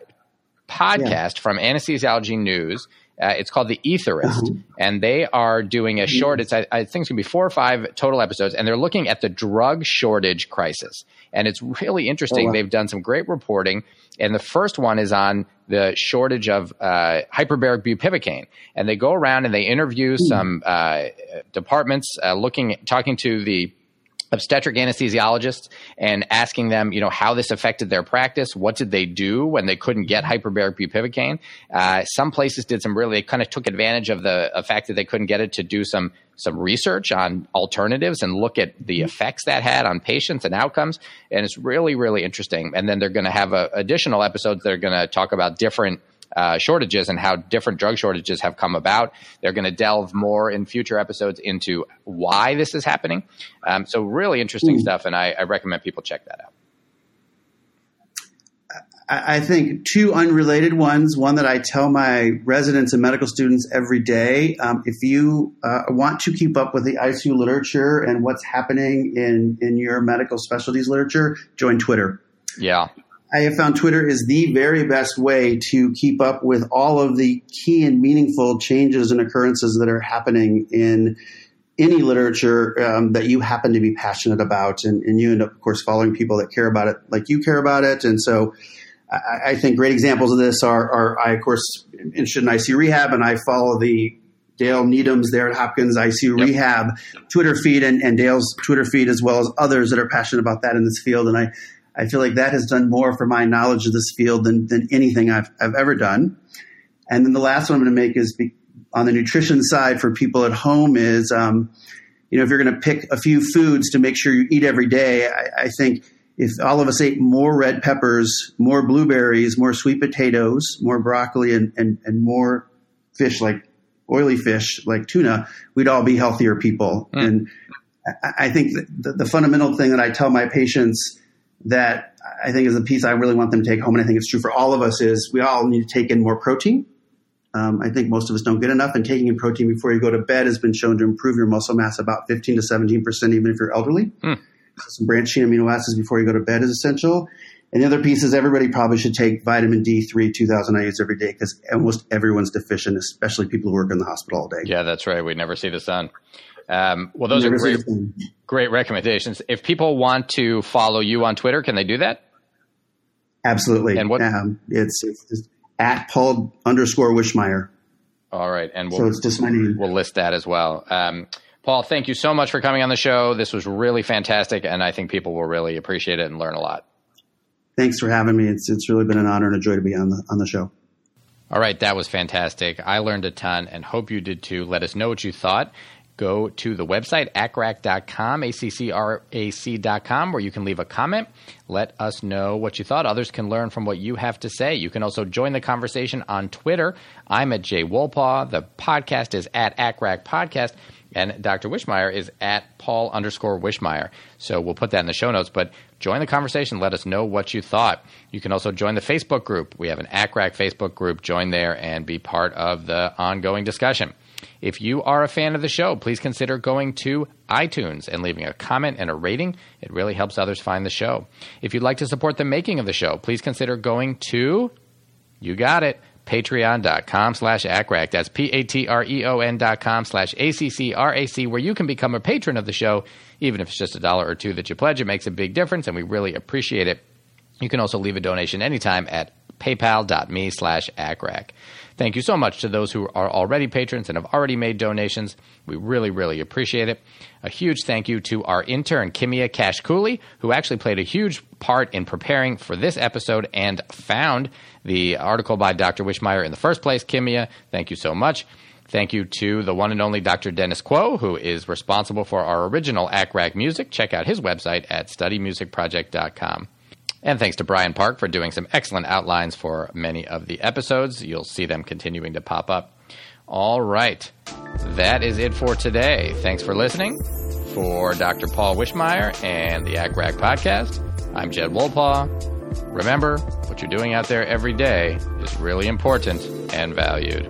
podcast yeah. from Anesthesiology News. Uh, it's called The Etherist, uh-huh. and they are doing a short. It's I, I, think it's gonna be four or five total episodes, and they're looking at the drug shortage crisis, and it's really interesting. Oh, wow. They've done some great reporting, and the first one is on the shortage of uh, hyperbaric bupivacaine, and they go around and they interview mm. some uh, departments, uh, looking, talking to the obstetric anesthesiologists and asking them, you know, how this affected their practice. What did they do when they couldn't get hyperbaric bupivacaine? Uh, some places did some really, kind of took advantage of the fact that they couldn't get it to do some some research on alternatives and look at the effects that had on patients and outcomes. And it's really, really interesting. And then they're going to have a, additional episodes that are going to talk about different uh, shortages and how different drug shortages have come about. They're going to delve more in future episodes into why this is happening. Um, so, really interesting mm. stuff, and I, I recommend people check that out. I think two unrelated ones. One that I tell my residents and medical students every day. Um, if you uh, want to keep up with the ICU literature and what's happening in, in your medical specialties literature, join Twitter. Yeah. I have found Twitter is the very best way to keep up with all of the key and meaningful changes and occurrences that are happening in any literature um, that you happen to be passionate about. And, and, you end up, of course, following people that care about it like you care about it. And so I, I think great examples of this are, are, I, of course, interested in ICU rehab, and I follow the Dale Needham's there at Hopkins ICU yep. Rehab Twitter feed and, and Dale's Twitter feed, as well as others that are passionate about that in this field. And I, I feel like that has done more for my knowledge of this field than, than anything I've, I've ever done. And then the last one I'm going to make is be, on the nutrition side for people at home is, um, you know, if you're going to pick a few foods to make sure you eat every day, I, I think if all of us ate more red peppers, more blueberries, more sweet potatoes, more broccoli, and, and, and more fish like oily fish like tuna, we'd all be healthier people. Mm. And I, I think the, the fundamental thing that I tell my patients that I think is a piece I really want them to take home, and I think it's true for all of us, is we all need to take in more protein. Um, I think most of us don't get enough, and taking in protein before you go to bed has been shown to improve your muscle mass about 15 to 17 percent, even if you're elderly. So some branched chain amino acids before you go to bed is essential. And the other piece is everybody probably should take vitamin D3, 2,000 IUs every day because almost everyone's deficient, especially people who work in the hospital all day. Yeah, that's right. We never see the sun. Um, well, those never are great, great recommendations. If people want to follow you on Twitter, can they do that? Absolutely. And what? Um, it's, it's, at Paul underscore Wischmeyer. All right, and we'll, so it's just my name. We'll list that as well. Um, Paul, thank you so much for coming on the show. This was really fantastic, and I think people will really appreciate it and learn a lot. Thanks for having me. It's it's really been an honor and a joy to be on the on the show. All right, that was fantastic. I learned a ton, and hope you did too. Let us know what you thought go to the website, accrac.com, A-C-C-R-A-C.com, where you can leave a comment. Let us know what you thought. Others can learn from what you have to say. You can also join the conversation on Twitter. I'm at Jay Wolpaw. The podcast is at ACCRAC Podcast. And Dr. Wischmeyer is at Paul underscore Wischmeyer. So we'll put that in the show notes. But join the conversation. Let us know what you thought. You can also join the Facebook group. We have an ACCRAC Facebook group. Join there and be part of the ongoing discussion. If you are a fan of the show, please consider going to iTunes and leaving a comment and a rating. It really helps others find the show. If you'd like to support the making of the show, please consider going to, you got it, patreon.com slash ACCRAC. That's P-A-T-R-E-O-N dot com slash A-C-C-R-A-C, where you can become a patron of the show. Even if it's just a dollar or two that you pledge, it makes a big difference, and we really appreciate it. You can also leave a donation anytime at paypal.me slash ACCRAC. Thank you so much to those who are already patrons and have already made donations. We really, really appreciate it. A huge thank you to our intern, Kimia Kashkooli, who actually played a huge part in preparing for this episode and found the article by Dr. Wischmeyer in the first place. Kimia, thank you so much. Thank you to the one and only Dr. Dennis Quo, who is responsible for our original ACCRAC music. Check out his website at studymusicproject.com. And thanks to Brian Park for doing some excellent outlines for many of the episodes. You'll see them continuing to pop up. All right. That is it for today. Thanks for listening. For Dr. Paul Wischmeyer and the ACCRAC podcast, I'm Jed Wolpaw. Remember, what you're doing out there every day is really important and valued.